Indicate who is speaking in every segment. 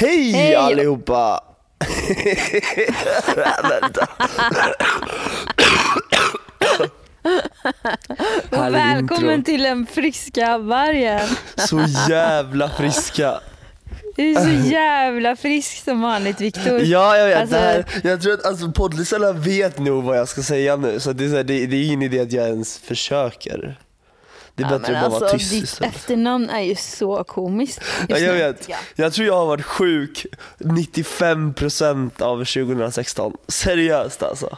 Speaker 1: Hej,
Speaker 2: Hej!
Speaker 1: allihopa! Vänta.
Speaker 2: Och välkommen
Speaker 1: intro.
Speaker 2: till den friska vargen.
Speaker 1: Så jävla friska.
Speaker 2: Du är så jävla frisk som vanligt Viktor.
Speaker 1: Ja, jag vet.
Speaker 2: Alltså-
Speaker 1: här, jag tror att alltså, poddlyssnarna vet nog vad jag ska säga nu, så det är, så här, det, det är ingen idé att jag ens försöker. Det är
Speaker 2: Ja,
Speaker 1: bättre att bara vara
Speaker 2: alltså,
Speaker 1: tyst
Speaker 2: ditt
Speaker 1: istället.
Speaker 2: efternamn är ju så komiskt.
Speaker 1: Ja, jag vet.
Speaker 2: Ja.
Speaker 1: Jag tror jag har varit sjuk 95% av 2016. Seriöst alltså.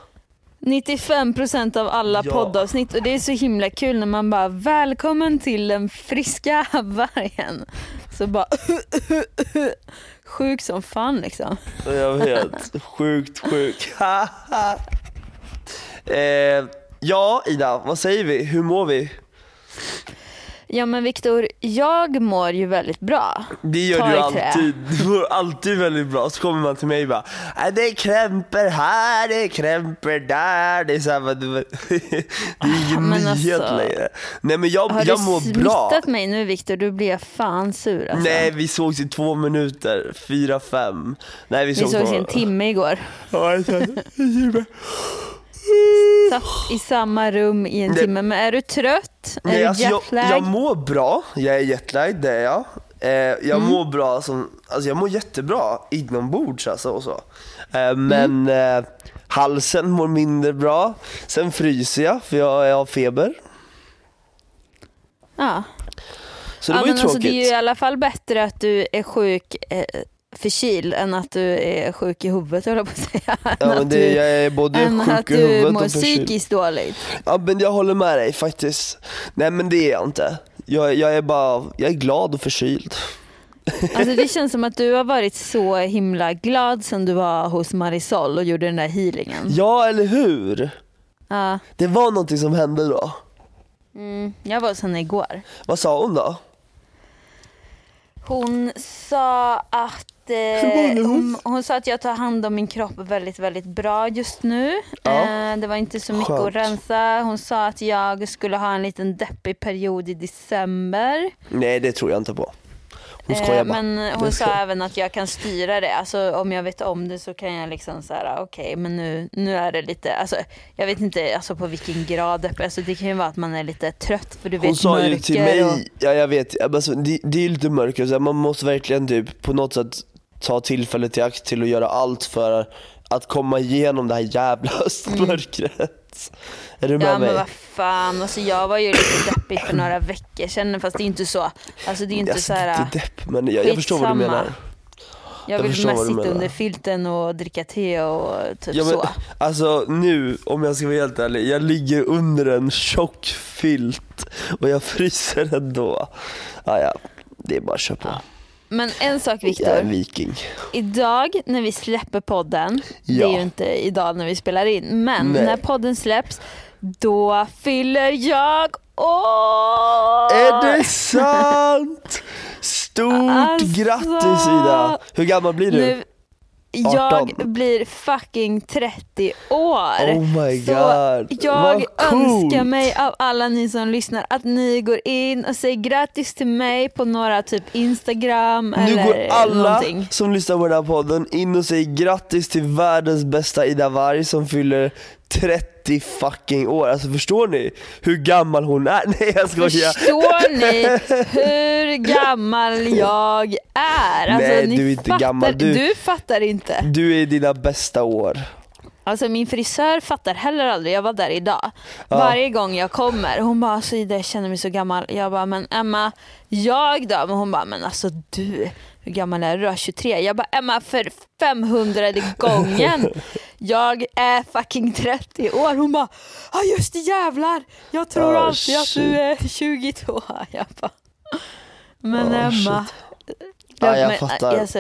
Speaker 2: 95% av alla
Speaker 1: Ja.
Speaker 2: poddavsnitt och det är så himla kul när man bara välkommen till den friska vargen. Så bara sjuk som fan liksom.
Speaker 1: Jag vet. Sjukt sjuk. eh, ja, Ida, vad säger vi? Hur mår vi?
Speaker 2: Ja men Viktor, jag mår ju väldigt bra.
Speaker 1: Det gör
Speaker 2: Ta
Speaker 1: du alltid. Du mår alltid väldigt bra. Så kommer man till mig och bara "Äh, det krämper här, det krämper där. Det är så här, men du- det är ingen
Speaker 2: Men
Speaker 1: nyhet
Speaker 2: alltså,
Speaker 1: längre. Nej men jag,
Speaker 2: Har
Speaker 1: jag
Speaker 2: du
Speaker 1: mår bra.
Speaker 2: smittat mig nu Viktor, då blir fan sur alltså.
Speaker 1: Nej vi sågs i två minuter, fyra, fem. Nej vi
Speaker 2: Vi
Speaker 1: sågs
Speaker 2: i en timme igår. Satt i samma rum i en
Speaker 1: Det-
Speaker 2: timme. Men är du trött? Är
Speaker 1: Nej,
Speaker 2: du
Speaker 1: alltså jag, jag mår bra, jag är jetlagd, det är jag. Eh, jag
Speaker 2: Mm.
Speaker 1: mår bra som, alltså jag mår jättebra inombords alltså och så. Eh, men
Speaker 2: Mm.
Speaker 1: eh, halsen mår mindre bra. Sen fryser jag för jag, jag har feber.
Speaker 2: Ja.
Speaker 1: Så det
Speaker 2: ja,
Speaker 1: var ju
Speaker 2: men alltså,
Speaker 1: tråkigt.
Speaker 2: det är ju i alla fall bättre att du är sjuk eh, förkyld än att du är sjuk i huvudet höll jag på att säga.
Speaker 1: ja,
Speaker 2: Än
Speaker 1: men
Speaker 2: att
Speaker 1: det,
Speaker 2: du,
Speaker 1: jag är både
Speaker 2: än att
Speaker 1: sjuk i
Speaker 2: du
Speaker 1: huvudet
Speaker 2: mår
Speaker 1: och förkyld.
Speaker 2: psykiskt dåligt.
Speaker 1: Ja men jag håller med dig faktiskt. Nej men det är jag inte. Jag, jag är bara, jag är glad och förkyld.
Speaker 2: Alltså, det känns som att du har varit så himla glad sen du var hos Marisol och gjorde den där healingen.
Speaker 1: Ja eller hur?
Speaker 2: Ja.
Speaker 1: Det var någonting som hände då.
Speaker 2: Mm, jag var hos henne igår.
Speaker 1: Vad sa hon då?
Speaker 2: Hon sa att Eh, hon, hon sa att jag tar hand om min kropp väldigt, väldigt bra just nu.
Speaker 1: Ja.
Speaker 2: Eh, det var inte så mycket
Speaker 1: Skönt.
Speaker 2: att rensa. Hon sa att jag skulle ha en liten deppig period i december.
Speaker 1: Nej det tror jag inte på. Hon skojar
Speaker 2: Eh,
Speaker 1: bara.
Speaker 2: men hon sa även att jag kan styra det. Alltså om jag vet om det så kan jag liksom så här, okej men nu, nu är det lite, alltså jag vet inte alltså på vilken grad deppig. Alltså det kan ju vara att man är lite trött för du
Speaker 1: Hon
Speaker 2: vet
Speaker 1: sa
Speaker 2: mörker
Speaker 1: ju till mig,
Speaker 2: och...
Speaker 1: ja jag vet, alltså, det, det är ju lite mörker, så här, man måste verkligen typ på något sätt ta tillfället i akt till att göra allt för att komma igenom det här jävla höstmörkret. Är du med
Speaker 2: Ja
Speaker 1: mig?
Speaker 2: men vad fan, alltså jag var ju lite deppig för några veckor sedan fast det är inte så. Alltså det är inte
Speaker 1: Alltså,
Speaker 2: så här.
Speaker 1: inte depp, men jag, jag förstår vad du menar.
Speaker 2: Jag
Speaker 1: jag
Speaker 2: vill mest sitta under filten och dricka te och typ
Speaker 1: Ja, men,
Speaker 2: så.
Speaker 1: alltså nu, om jag ska vara helt ärlig, jag ligger under en tjock filt och jag fryser ändå. Ah, ja, det är bara att köra på.
Speaker 2: Men en sak Viktor, idag när vi släpper podden, det är
Speaker 1: Ja.
Speaker 2: ju inte idag när vi spelar in, men
Speaker 1: Nej.
Speaker 2: när podden släpps då fyller jag år!
Speaker 1: Är det sant? Stort
Speaker 2: Alltså.
Speaker 1: grattis Ida! Hur gammal blir du?
Speaker 2: Nu, jag
Speaker 1: 18.
Speaker 2: blir fucking 30 år.
Speaker 1: Oh my
Speaker 2: Så
Speaker 1: god,
Speaker 2: jag
Speaker 1: vad
Speaker 2: önskar
Speaker 1: coolt.
Speaker 2: mig av alla ni som lyssnar att ni går in och säger grattis till mig på några typ Instagram
Speaker 1: Nu
Speaker 2: eller
Speaker 1: går alla
Speaker 2: någonting.
Speaker 1: som lyssnar på den här podden in och säger grattis till världens bästa Ida Warg som fyller 30 fucking år. Alltså förstår ni hur gammal hon är? Nej jag skojar.
Speaker 2: Förstår ni hur gammal jag är? Alltså,
Speaker 1: Nej, du är inte
Speaker 2: fattar,
Speaker 1: gammal. Du-
Speaker 2: du fattar inte.
Speaker 1: Du är i dina bästa år.
Speaker 2: Alltså min frisör fattar heller aldrig, jag var där idag.
Speaker 1: Ja.
Speaker 2: Varje gång jag kommer, hon bara alltså Ida jag känner mig så gammal. Jag bara men Emma, jag då? Men hon bara men alltså du, hur gammal är du då? 23? Jag bara Emma för 500 gången. Jag är fucking 30 år. Hon bara ja just det jävlar, jag tror
Speaker 1: Oh,
Speaker 2: alltid att du är 22. Jag bara men
Speaker 1: Oh,
Speaker 2: Emma.
Speaker 1: Ja, jag
Speaker 2: men,
Speaker 1: fattar.
Speaker 2: Alltså,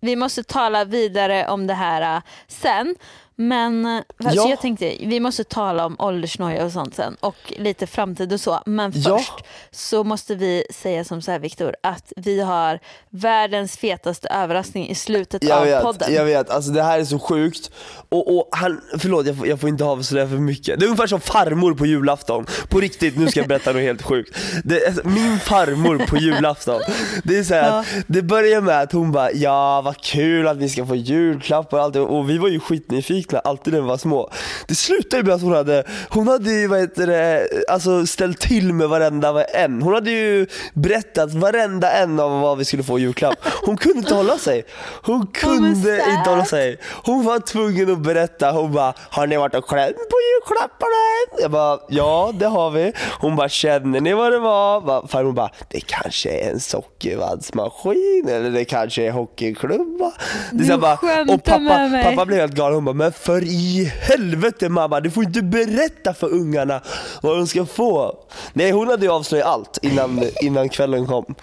Speaker 2: vi måste tala vidare om det här äh, sen. Men eh,
Speaker 1: Ja.
Speaker 2: jag tänkte, vi måste tala om åldersnoja och sånt sen och lite framtid och så. Men
Speaker 1: Ja.
Speaker 2: först så måste vi säga som så här Viktor, att vi har världens fetaste överraskning i slutet
Speaker 1: Jag
Speaker 2: av
Speaker 1: vet,
Speaker 2: podden.
Speaker 1: jag vet, alltså det här är så sjukt. Och, och han, förlåt jag får, jag får inte avslöja för mycket. Det är ungefär som farmor på julafton. På riktigt, nu ska jag berätta något helt sjukt. Det, alltså, min farmor på julafton, det är så här,
Speaker 2: Ja.
Speaker 1: att det börjar med att hon bara ja vad kul att vi ska få julklappar och allt och vi var ju skitnyfikna alltid när vi var små. Det slutade ju med att hon hade, hon hade ju vad heter det, alltså ställt till med varenda en. Hon hade ju berättat varenda en av vad vi skulle få i julklapp. Hon kunde inte hålla sig. Hon kunde
Speaker 2: sad.
Speaker 1: inte hålla sig. Hon var tvungen att berätta. Hon bara, har ni varit och klämt på julklapparna än? Jag bara, ja det har vi. Hon bara, känner ni vad det var? Va- Farmor bara, det kanske är en sockervaddsmaskin eller det kanske är hockeyklubba. Det är
Speaker 2: Du
Speaker 1: bara, och pappa, pappa blev helt galen. Hon bara, men för i helvete mamma, du får inte berätta för ungarna vad de ska få. Nej hon hade ju avslöjat allt innan, innan kvällen kom.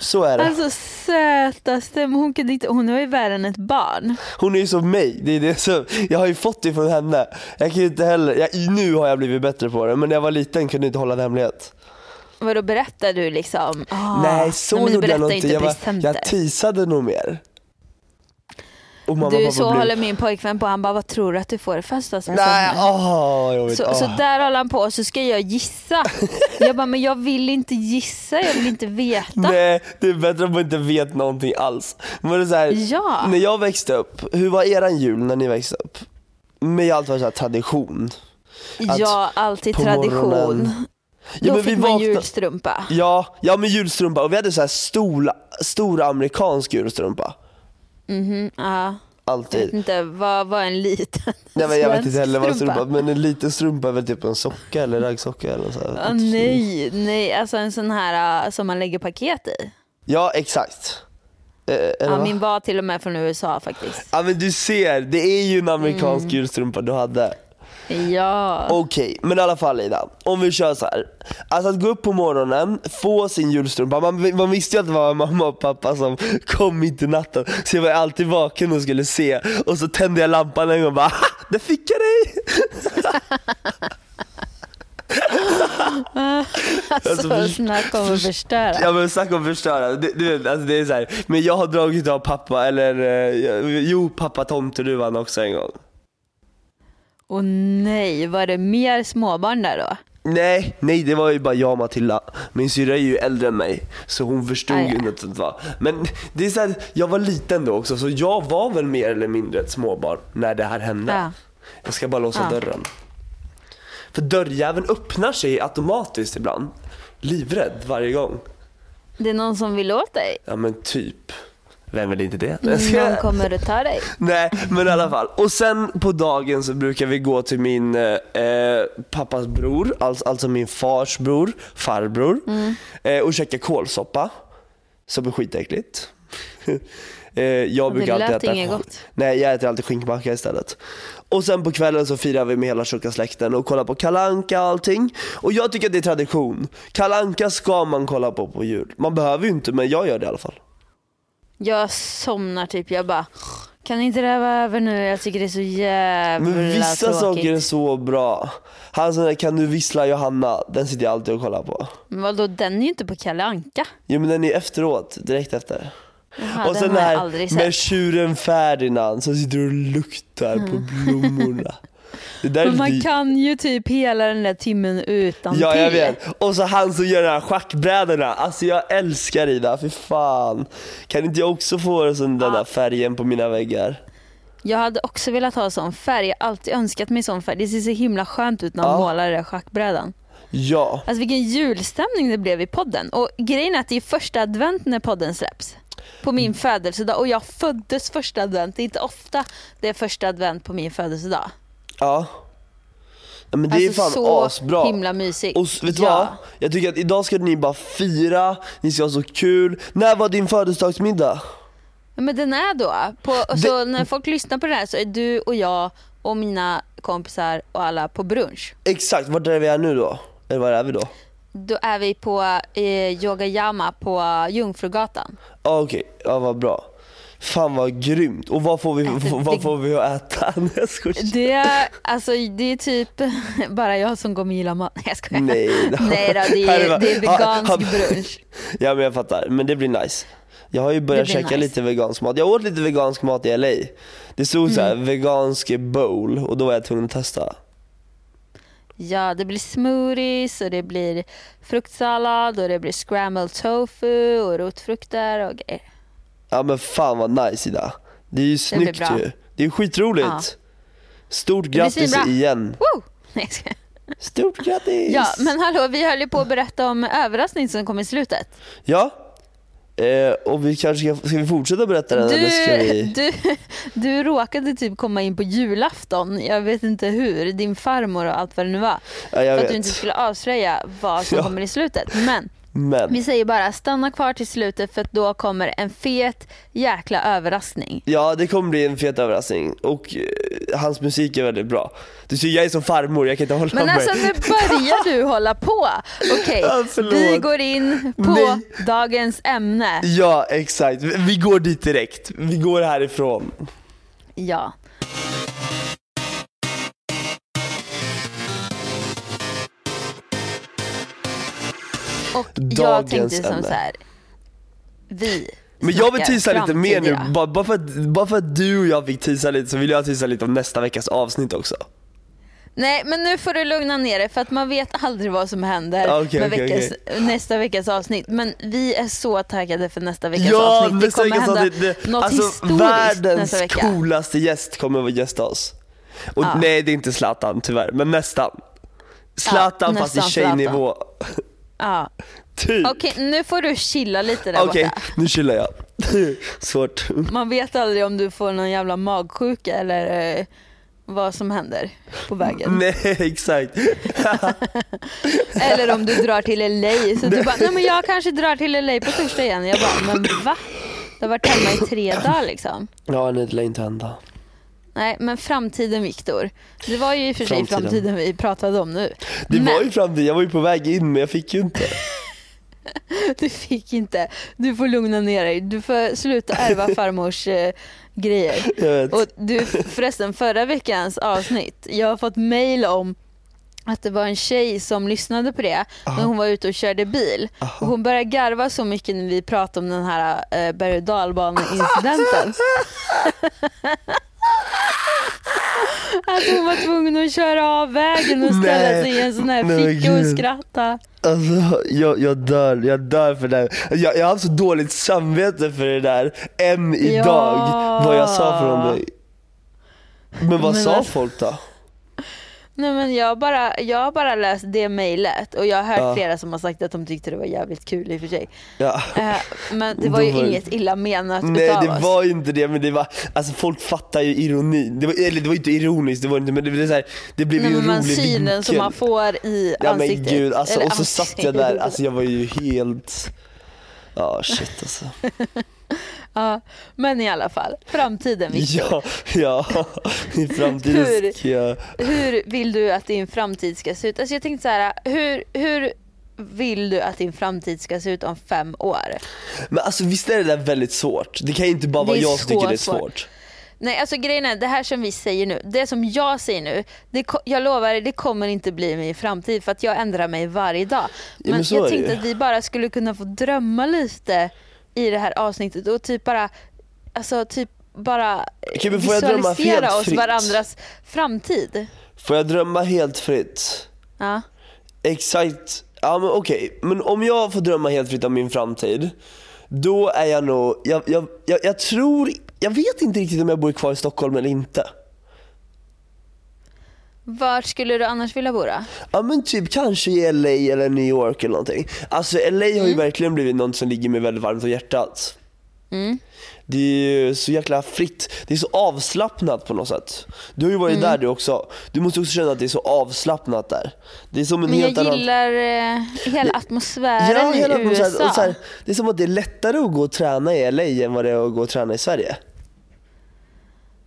Speaker 1: Så är det.
Speaker 2: Alltså sötaste, men hon, kunde inte, hon var ju värre än ett barn.
Speaker 1: Hon är ju som mig, det är det som, jag har ju fått det från henne. Jag kan inte heller, jag, nu har jag blivit bättre på det, men när jag var liten kunde jag inte hålla en hemlighet.
Speaker 2: Vadå berättar du liksom? Ah,
Speaker 1: Nej så
Speaker 2: du
Speaker 1: gjorde jag nog
Speaker 2: inte
Speaker 1: jag, var, jag teasade nog mer. Och mamma
Speaker 2: Du, så
Speaker 1: blev-
Speaker 2: håller min pojkvän på, han bara vad tror du att du får i födelsedagspresent?
Speaker 1: Nej, åh, vet,
Speaker 2: Så,
Speaker 1: åh.
Speaker 2: så där håller han på så ska jag gissa. Jag bara, men jag vill inte gissa, jag vill inte veta.
Speaker 1: Nej, det är bättre om man inte vet någonting alls. Men det är så här,
Speaker 2: Ja.
Speaker 1: När jag växte upp, hur var eran jul när ni växte upp? Med allt var så här tradition.
Speaker 2: Ja, alltid tradition.
Speaker 1: morgonen- Ja,
Speaker 2: Då
Speaker 1: men vi
Speaker 2: fick man
Speaker 1: vakna-
Speaker 2: julstrumpa.
Speaker 1: Ja, ja med julstrumpa och vi hade så här stor, stor amerikansk julstrumpa.
Speaker 2: Mhm, ja. Jag vet
Speaker 1: Alltid.
Speaker 2: inte, vad var en liten
Speaker 1: Nej, men jag vet inte heller vad
Speaker 2: strumpa?
Speaker 1: men en liten strumpa är väl typ en socka eller raggsocka eller så här.
Speaker 2: Nej, nej, alltså en sån här uh, som man lägger paket i.
Speaker 1: Ja exakt. Eh,
Speaker 2: Ja,
Speaker 1: va?
Speaker 2: min var till och med från USA faktiskt.
Speaker 1: Ja men du ser, det är ju en amerikansk
Speaker 2: Mm.
Speaker 1: julstrumpa du hade.
Speaker 2: Ja.
Speaker 1: Okej, men i alla fall Ida. Om vi kör så här. Alltså att gå upp på morgonen, få sin julstrumpa. Man, man visste ju att det var mamma och pappa som kom mitt i natten. Så jag var alltid vaken och skulle se. Och så tände jag lampan en gång och bara "Ha! där fick jag dig!
Speaker 2: Alltså,
Speaker 1: för-
Speaker 2: snacka om att förstöra.
Speaker 1: Ja men snacka om att förstöra. Det, du vet, alltså det är så här. Men jag har dragit av pappa, eller eh, jo pappa tomteluvan också en gång.
Speaker 2: Och nej, var det mer småbarn där då?
Speaker 1: Nej, nej det var ju bara jag och Matilda. Min syrra är ju äldre än mig, så hon förstod
Speaker 2: Ah,
Speaker 1: ju inte var. Men det är så här, jag var liten då också, så jag var väl mer eller mindre ett småbarn när det här hände.
Speaker 2: Ja.
Speaker 1: Jag ska bara låsa
Speaker 2: Ja.
Speaker 1: dörren. För dörrjäveln öppnar sig automatiskt ibland. Livrädd varje gång.
Speaker 2: Det är någon som vill åt dig.
Speaker 1: Ja men typ. Vem vill inte det? Ska-
Speaker 2: Någon kommer att ta dig.
Speaker 1: Nej, men i alla fall. Och sen på dagen så brukar vi gå till min eh, eh, pappas bror, alltså, alltså min fars bror, farbror, eh, och käka kålsoppa. Som är skitäckligt. eh, jag
Speaker 2: det
Speaker 1: brukar alltid äta
Speaker 2: inget gott.
Speaker 1: Nej, jag äter alltid skinkmacka istället. Och sen på kvällen så firar vi med hela tjocka släkten och kollar på kalanka och allting. Och jag tycker att det är tradition. Kalanka ska man kolla på på jul. Man behöver ju inte, men jag gör det i alla fall.
Speaker 2: Jag somnar typ, jag bara kan inte det här vara över nu? Jag tycker det är så jävla
Speaker 1: Men vissa
Speaker 2: tråkigt.
Speaker 1: saker är så bra. Han där Kan du vissla Johanna? Den sitter jag alltid och kollar på.
Speaker 2: Men vadå, den är ju inte på Kalle Anka.
Speaker 1: Jo men den är efteråt, direkt efter.
Speaker 2: Jaha,
Speaker 1: och
Speaker 2: den
Speaker 1: sen
Speaker 2: jag
Speaker 1: här med tjuren Ferdinand som sitter och luktar på blommorna.
Speaker 2: Men man
Speaker 1: lite-
Speaker 2: kan ju typ hela den där timmen utan
Speaker 1: Ja jag vet. Och så han som gör de här schackbrädorna. Alltså jag älskar Ida, för fan. Kan inte jag också få sån den där färgen på mina väggar?
Speaker 2: Jag hade också velat ha sån färg, jag har alltid önskat mig sån färg. Det ser så himla skönt ut när man
Speaker 1: Ja.
Speaker 2: målar den där schackbrädan.
Speaker 1: Ja.
Speaker 2: Alltså vilken julstämning det blev i podden. Och grejen är att det är första advent när podden släpps. På min födelsedag. Och jag föddes första advent. Det är inte ofta det är första advent på min födelsedag.
Speaker 1: Ja. ja men det är
Speaker 2: alltså
Speaker 1: fan
Speaker 2: så
Speaker 1: asbra.
Speaker 2: himla mysigt.
Speaker 1: Och vet du
Speaker 2: Ja.
Speaker 1: vad? Jag tycker att idag ska ni bara fira, ni ska ha så kul. När var din födelsedagsmiddag?
Speaker 2: Ja, Men den är då. På, så när folk lyssnar på det här så är du och jag och mina kompisar och alla på brunch.
Speaker 1: Exakt, vart är vi är nu då? Eller var är vi då?
Speaker 2: Då är vi på eh, Yogayama på Jungfrugatan.
Speaker 1: Ja okej, ja vad bra. Fan vad grymt. Och vad får vi,
Speaker 2: Äter
Speaker 1: vad får vi att äta?
Speaker 2: Det är, alltså, det är typ bara jag som kommer gilla mat. Nej jag skojar.
Speaker 1: Nej då.
Speaker 2: Nej då, det
Speaker 1: är
Speaker 2: det är vegansk brunch.
Speaker 1: Ja men jag fattar, men det blir nice. Jag har ju börjat käka
Speaker 2: nice.
Speaker 1: lite vegansk mat. Jag åt lite vegansk mat i LA. Det stod så här
Speaker 2: Mm.
Speaker 1: vegansk bowl och då var jag tvungen att testa.
Speaker 2: Ja, det blir smoothies och det blir fruktsallad och det blir scrambled tofu och rotfrukter och grejer.
Speaker 1: Ja men fan vad nice Ida. Det är ju snyggt ju. Det är skitroligt.
Speaker 2: Ja.
Speaker 1: Stort grattis igen.
Speaker 2: Woo! Nej, skojar.
Speaker 1: Stort grattis!
Speaker 2: ja, men hallå, vi höll ju på att berätta om överraskning som kom i slutet.
Speaker 1: Ja. Eh, och vi kanske ska, ska vi fortsätta berätta den eller ska
Speaker 2: Du,
Speaker 1: vi?
Speaker 2: du, du råkade typ komma in på julafton, jag vet inte hur, din farmor och allt vad det nu var.
Speaker 1: Ja,
Speaker 2: för att du
Speaker 1: vet.
Speaker 2: inte skulle avslöja vad som
Speaker 1: Ja.
Speaker 2: kommer i slutet. Men
Speaker 1: Men.
Speaker 2: vi säger bara stanna kvar till slutet för då kommer en fet jäkla överraskning.
Speaker 1: Ja det kommer bli en fet överraskning och eh, hans musik är väldigt bra. Du ser jag är som farmor, jag kan inte hålla
Speaker 2: Men
Speaker 1: mig.
Speaker 2: alltså nu börjar du hålla på. Okej,
Speaker 1: förlåt.
Speaker 2: vi går in på
Speaker 1: Nej.
Speaker 2: dagens ämne.
Speaker 1: Ja exakt, vi går dit direkt. Vi går härifrån.
Speaker 2: Ja. Och jag tänkte som
Speaker 1: ämne.
Speaker 2: så här. vi
Speaker 1: Men jag vill tisa lite mer nu, bara, bara, för att, bara för att du och jag fick tisa lite så vill jag tisa lite om nästa veckas avsnitt också.
Speaker 2: Nej men nu får du lugna ner dig för att man vet aldrig vad som händer
Speaker 1: Okej,
Speaker 2: med
Speaker 1: okej,
Speaker 2: veckas, nästa veckas avsnitt. Men vi är så taggade för nästa veckas
Speaker 1: Ja,
Speaker 2: avsnitt. Det kommer hända
Speaker 1: det,
Speaker 2: något
Speaker 1: alltså
Speaker 2: historiskt
Speaker 1: världens
Speaker 2: nästa vecka.
Speaker 1: coolaste gäst kommer att gästa oss. Och
Speaker 2: Ja.
Speaker 1: nej det är inte Zlatan tyvärr, men nästan. Zlatan fast i
Speaker 2: nästan
Speaker 1: tjejnivå.
Speaker 2: Ja.
Speaker 1: Typ.
Speaker 2: Okej nu får du chilla lite där
Speaker 1: Okej,
Speaker 2: borta.
Speaker 1: nu chillar jag. Svårt.
Speaker 2: Man vet aldrig om du får någon jävla magsjuka eller eh, vad som händer på vägen.
Speaker 1: Nej exakt.
Speaker 2: Eller om du drar till LA. Så du bara, nej men jag kanske drar till LA på torsdag igen. Jag bara, men va? Du har varit hemma i tre dagar liksom.
Speaker 1: Ja nej det lär inte hända.
Speaker 2: Nej men framtiden Viktor. Det var ju i och för sig
Speaker 1: Framtiden.
Speaker 2: framtiden vi pratade om nu.
Speaker 1: Det
Speaker 2: men
Speaker 1: var ju framtiden, jag var ju på väg in men jag fick ju inte.
Speaker 2: du fick inte. Du får lugna ner dig. Du får sluta ärva farmors eh, grejer. Och du förresten förra veckans avsnitt. Jag har fått mail om att det var en tjej som lyssnade på det när hon var ute och körde bil. Och hon började garva så mycket när vi pratade om den här eh, berg och dalbaneincidenten. att hon var tvungen att köra av vägen och ställa
Speaker 1: Nej.
Speaker 2: sig i en sån här
Speaker 1: Nej,
Speaker 2: ficka och
Speaker 1: gud.
Speaker 2: skratta.
Speaker 1: Alltså jag, jag dör, jag dör för det här. Jag, jag har haft så dåligt samvete för det där än idag,
Speaker 2: Ja.
Speaker 1: vad jag sa från dig. Men vad
Speaker 2: Men
Speaker 1: sa
Speaker 2: alltså-
Speaker 1: folk då?
Speaker 2: Nej men jag har bara, jag har bara läst det mejlet och jag har hört
Speaker 1: Ja.
Speaker 2: flera som har sagt att de tyckte det var jävligt kul i och för sig.
Speaker 1: Ja.
Speaker 2: Eh, men det var ju
Speaker 1: var det-
Speaker 2: inget illa menat
Speaker 1: Nej
Speaker 2: utav
Speaker 1: det
Speaker 2: oss.
Speaker 1: var ju inte det men det var, alltså folk fattar ju ironin. Det var, eller det var inte ironiskt, det var inte, men det, det, så här, det blev
Speaker 2: Nej,
Speaker 1: ju en
Speaker 2: men
Speaker 1: rolig
Speaker 2: synen
Speaker 1: vinkel.
Speaker 2: som man får i
Speaker 1: Ja men
Speaker 2: ansiktet.
Speaker 1: gud, alltså,
Speaker 2: Eller
Speaker 1: och så satt jag där, alltså jag var ju helt, ja shit alltså.
Speaker 2: Ja, men i alla fall, framtiden Victor.
Speaker 1: Ja, ja, i framtiden
Speaker 2: Hur?
Speaker 1: ska jag
Speaker 2: Hur vill du att din framtid ska se ut? Alltså jag tänkte så här, hur, hur vill du att din framtid ska se ut om fem år?
Speaker 1: Men alltså visst är det där väldigt svårt? Det kan ju inte bara vara jag som tycker det är
Speaker 2: svårt.
Speaker 1: svårt.
Speaker 2: Nej alltså grejen är, det här som vi säger nu, det som jag säger nu, det, jag lovar det kommer inte bli min framtid för att jag ändrar mig varje dag. Men,
Speaker 1: men så är
Speaker 2: jag tänkte att vi bara skulle kunna få drömma lite i det här avsnittet och typ bara, alltså typ bara
Speaker 1: drömma
Speaker 2: visualisera oss
Speaker 1: fritt?
Speaker 2: varandras framtid.
Speaker 1: Får jag drömma helt fritt?
Speaker 2: Ja.
Speaker 1: Exakt, ja men okej, men om jag får drömma helt fritt om min framtid Då är jag nog, jag, jag, jag, jag tror, jag vet inte riktigt om jag bor kvar i Stockholm eller inte
Speaker 2: Vart skulle du annars vilja bo då?
Speaker 1: Ja men typ kanske i LA eller New York eller någonting Alltså LA har ju verkligen blivit något som ligger mig väldigt varmt om hjärtat
Speaker 2: Mm.
Speaker 1: Det är ju så jäkla fritt, det är så avslappnat på något sätt Du har ju varit
Speaker 2: Mm.
Speaker 1: där du också, du måste också känna att det är så avslappnat där Det är som en
Speaker 2: Men jag
Speaker 1: helt annan
Speaker 2: gillar eh, hela atmosfären
Speaker 1: Ja, hela
Speaker 2: i
Speaker 1: här-
Speaker 2: USA.
Speaker 1: så här, det är som att det är lättare att gå och träna i LA än vad det är att gå och träna i Sverige.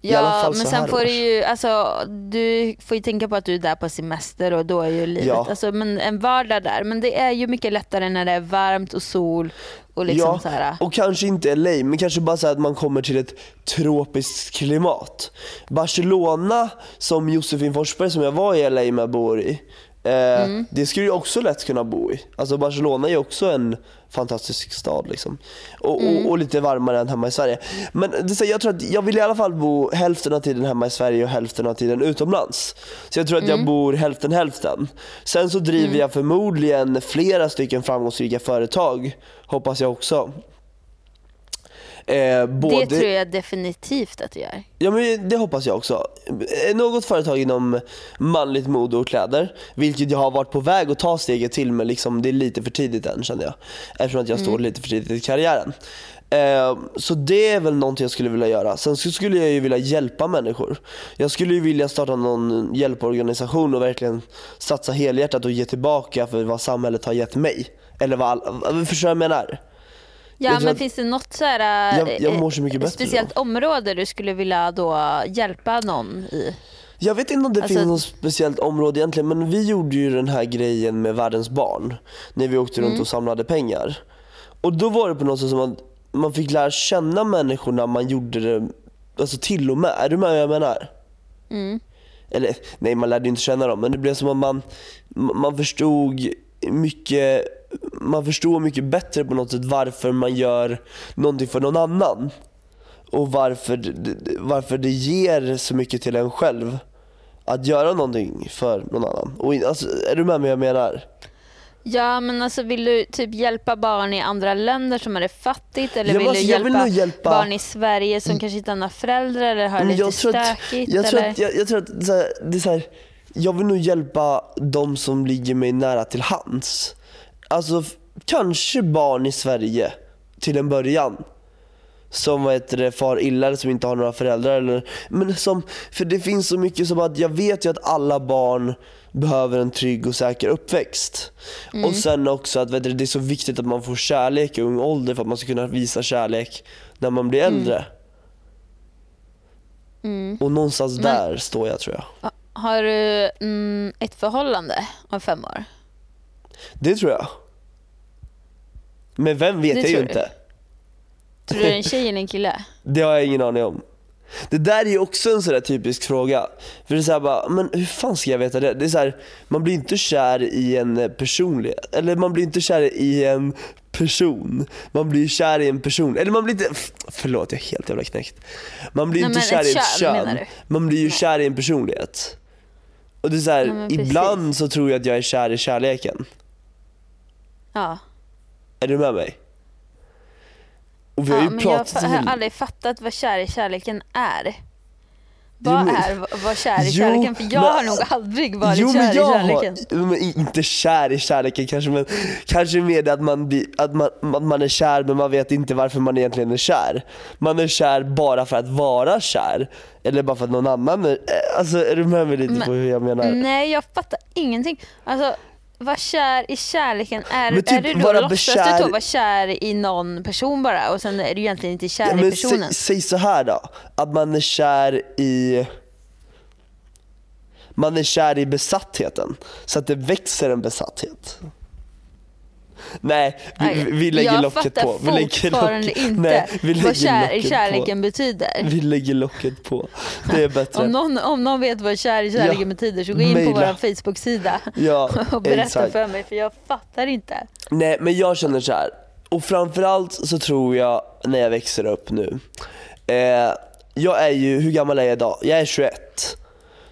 Speaker 2: Ja men sen får du ju, alltså du får ju tänka på att du är där på semester och då är ju livet,
Speaker 1: Ja.
Speaker 2: alltså men en vardag där. Men det är ju mycket lättare när det är varmt och sol och liksom
Speaker 1: ja,
Speaker 2: så här.
Speaker 1: och kanske inte LA, men kanske bara så att man kommer till ett tropiskt klimat. Barcelona, som Josefin Forsberg som jag var i LA med bor i, eh,
Speaker 2: Mm.
Speaker 1: det skulle jag också lätt kunna bo i. Alltså Barcelona är ju också en fantastisk stad liksom. Och,
Speaker 2: Mm.
Speaker 1: och, och lite varmare än hemma i Sverige. Men det, så jag tror att jag vill i alla fall bo hälften av tiden hemma i Sverige och hälften av tiden utomlands. Så jag tror att
Speaker 2: Mm.
Speaker 1: jag bor hälften hälften. Sen så driver jag förmodligen flera stycken framgångsrika företag, hoppas jag också. Eh, både,
Speaker 2: Det tror jag definitivt att du gör.
Speaker 1: Ja men det hoppas jag också. Eh, Något företag inom manligt mode och kläder, vilket jag har varit på väg att ta steget till men liksom det är lite för tidigt än känner jag. Eftersom att jag står lite för tidigt i karriären. Eh, Så det är väl någonting jag skulle vilja göra. Sen skulle jag ju vilja hjälpa människor. Jag skulle ju vilja starta någon hjälporganisation och verkligen satsa helhjärtat och ge tillbaka för vad samhället har gett mig. Eller vad all... Förstår du vad jag menar?
Speaker 2: Ja men
Speaker 1: att-
Speaker 2: finns det något så här,
Speaker 1: Jag- jag
Speaker 2: eh,
Speaker 1: så
Speaker 2: speciellt område du skulle vilja då hjälpa någon i?
Speaker 1: Jag vet inte om det
Speaker 2: Alltså-
Speaker 1: finns något speciellt område egentligen men vi gjorde ju den här grejen med världens barn när vi åkte
Speaker 2: Mm.
Speaker 1: runt och samlade pengar. Och då var det på något sätt som att man fick lära känna människorna man gjorde det alltså till och med. Är du med vad jag menar?
Speaker 2: Mm.
Speaker 1: Eller nej man lärde ju inte känna dem men det blev som att man, man förstod mycket man förstår mycket bättre på något sätt varför man gör någonting för någon annan. Och varför, varför det ger så mycket till en själv att göra någonting för någon annan. Och, alltså, är du med mig vad jag menar?
Speaker 2: Ja men alltså vill du typ hjälpa barn i andra länder som har det fattigt eller
Speaker 1: Ja,
Speaker 2: vill du
Speaker 1: alltså,
Speaker 2: hjälpa,
Speaker 1: vill hjälpa-
Speaker 2: barn i Sverige som kanske inte har några föräldrar eller har det lite
Speaker 1: jag tror att,
Speaker 2: stökigt?
Speaker 1: jag tror att, jag, jag tror att det är så här, jag vill nog hjälpa de som ligger mig nära till hands. Alltså kanske barn i Sverige till en början. Som vad heter det, far illa eller som inte har några föräldrar. Eller, men som, för det finns så mycket som att jag vet ju att alla barn behöver en trygg och säker uppväxt. Och sen också att vet du, det är så viktigt att man får kärlek i ung ålder för att man ska kunna visa kärlek när man blir äldre. Och någonstans där står jag tror jag.
Speaker 2: Har du mm, ett förhållande om fem år?
Speaker 1: Det tror jag. Men vem vet
Speaker 2: Det
Speaker 1: jag ju
Speaker 2: du?
Speaker 1: inte.
Speaker 2: Tror du det är en tjej eller en kille?
Speaker 1: Det har jag ingen aning om. Det där är ju också en sån typisk fråga. För det är så här bara, men hur fan ska jag veta det? Det är så här, man blir inte kär i en personlighet. Eller man blir inte kär i en person. Man blir kär i en person. Eller man blir inte, förlåt jag är helt jävla knäckt. Man blir
Speaker 2: Nej,
Speaker 1: inte kär i ett
Speaker 2: kön,
Speaker 1: kön. Man blir ju
Speaker 2: Nej.
Speaker 1: kär i en personlighet. Och det är så här,
Speaker 2: precis.
Speaker 1: ibland så tror jag att jag är kär i kärleken.
Speaker 2: Ja.
Speaker 1: Är du med mig? Och vi har
Speaker 2: ja
Speaker 1: ju
Speaker 2: men jag
Speaker 1: pratat
Speaker 2: har aldrig fattat vad kär i kärleken är. Vad
Speaker 1: men-
Speaker 2: är vad kär i
Speaker 1: Jo,
Speaker 2: kärleken? För jag
Speaker 1: men-
Speaker 2: har nog aldrig varit
Speaker 1: jo,
Speaker 2: kär
Speaker 1: men
Speaker 2: i kärleken.
Speaker 1: Har, men inte kär i kärleken kanske men kanske mer det att man, blir, att, man, att man är kär men man vet inte varför man egentligen är kär. Man är kär bara för att vara kär. Eller bara för att någon annan är eh, Alltså är du med mig lite
Speaker 2: Men-
Speaker 1: på hur jag menar?
Speaker 2: Nej jag fattar ingenting. Alltså vad kär i kärleken är,
Speaker 1: typ
Speaker 2: är det då
Speaker 1: vara
Speaker 2: låtsas
Speaker 1: bekär-
Speaker 2: du då vara kär i någon person bara och sen är du egentligen inte kär
Speaker 1: Ja,
Speaker 2: i
Speaker 1: men
Speaker 2: personen?
Speaker 1: säg, säg så här då, att man är kär i man är kär i besattheten, så att det växer en besatthet. Nej, vi, vi lägger
Speaker 2: jag
Speaker 1: locket
Speaker 2: fattar
Speaker 1: på. Vi lägger
Speaker 2: fortfarande
Speaker 1: locket,
Speaker 2: inte
Speaker 1: nej, vi
Speaker 2: vad
Speaker 1: lägger
Speaker 2: kär i kärleken
Speaker 1: på.
Speaker 2: betyder.
Speaker 1: Vi lägger locket på. Det är bättre.
Speaker 2: Om någon, om någon vet vad kär i kärleken
Speaker 1: Ja,
Speaker 2: betyder så gå in
Speaker 1: maila.
Speaker 2: på vår Facebook-sida
Speaker 1: Ja,
Speaker 2: och berätta
Speaker 1: exakt.
Speaker 2: för mig för jag fattar inte.
Speaker 1: Nej men jag känner så här. och framförallt så tror jag när jag växer upp nu. Eh, jag är ju, hur gammal är jag idag? Jag är 21.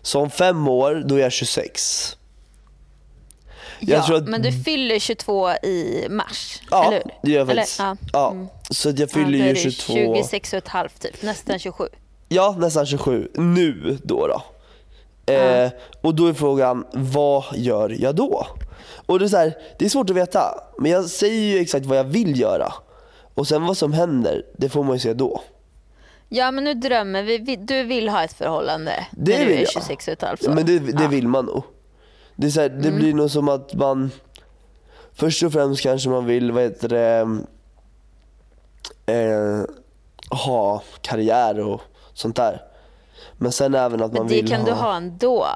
Speaker 1: Så om fem år, då är jag 26. Jag
Speaker 2: ja,
Speaker 1: att-
Speaker 2: Men du fyller 22 i mars,
Speaker 1: Ja,
Speaker 2: eller hur?
Speaker 1: det gör jag
Speaker 2: Eller,
Speaker 1: faktiskt.
Speaker 2: ja.
Speaker 1: Ja,
Speaker 2: Mm.
Speaker 1: så jag
Speaker 2: Ja,
Speaker 1: fyller
Speaker 2: är
Speaker 1: ju
Speaker 2: det
Speaker 1: 22.
Speaker 2: 26 och ett halvt typ, nästan 27.
Speaker 1: Ja, nästan 27. Nu då. då. Eh,
Speaker 2: Ja.
Speaker 1: Och då är frågan, vad gör jag då? Och det är, så här, det är svårt att veta, men jag säger ju exakt vad jag vill göra. Och sen vad som händer, det får man ju se då.
Speaker 2: Ja men nu drömmer vi, du vill ha ett förhållande
Speaker 1: Det
Speaker 2: när du är
Speaker 1: jag.
Speaker 2: 26 och ett halvt år.
Speaker 1: Men det, det
Speaker 2: ja.
Speaker 1: vill man nog. Det, är så här, det
Speaker 2: Mm.
Speaker 1: blir nog som att man Först och främst kanske man vill, vad heter det, eh, ha karriär och sånt där. Men sen även att man
Speaker 2: Men det
Speaker 1: vill
Speaker 2: kan
Speaker 1: ha...
Speaker 2: du ha ändå.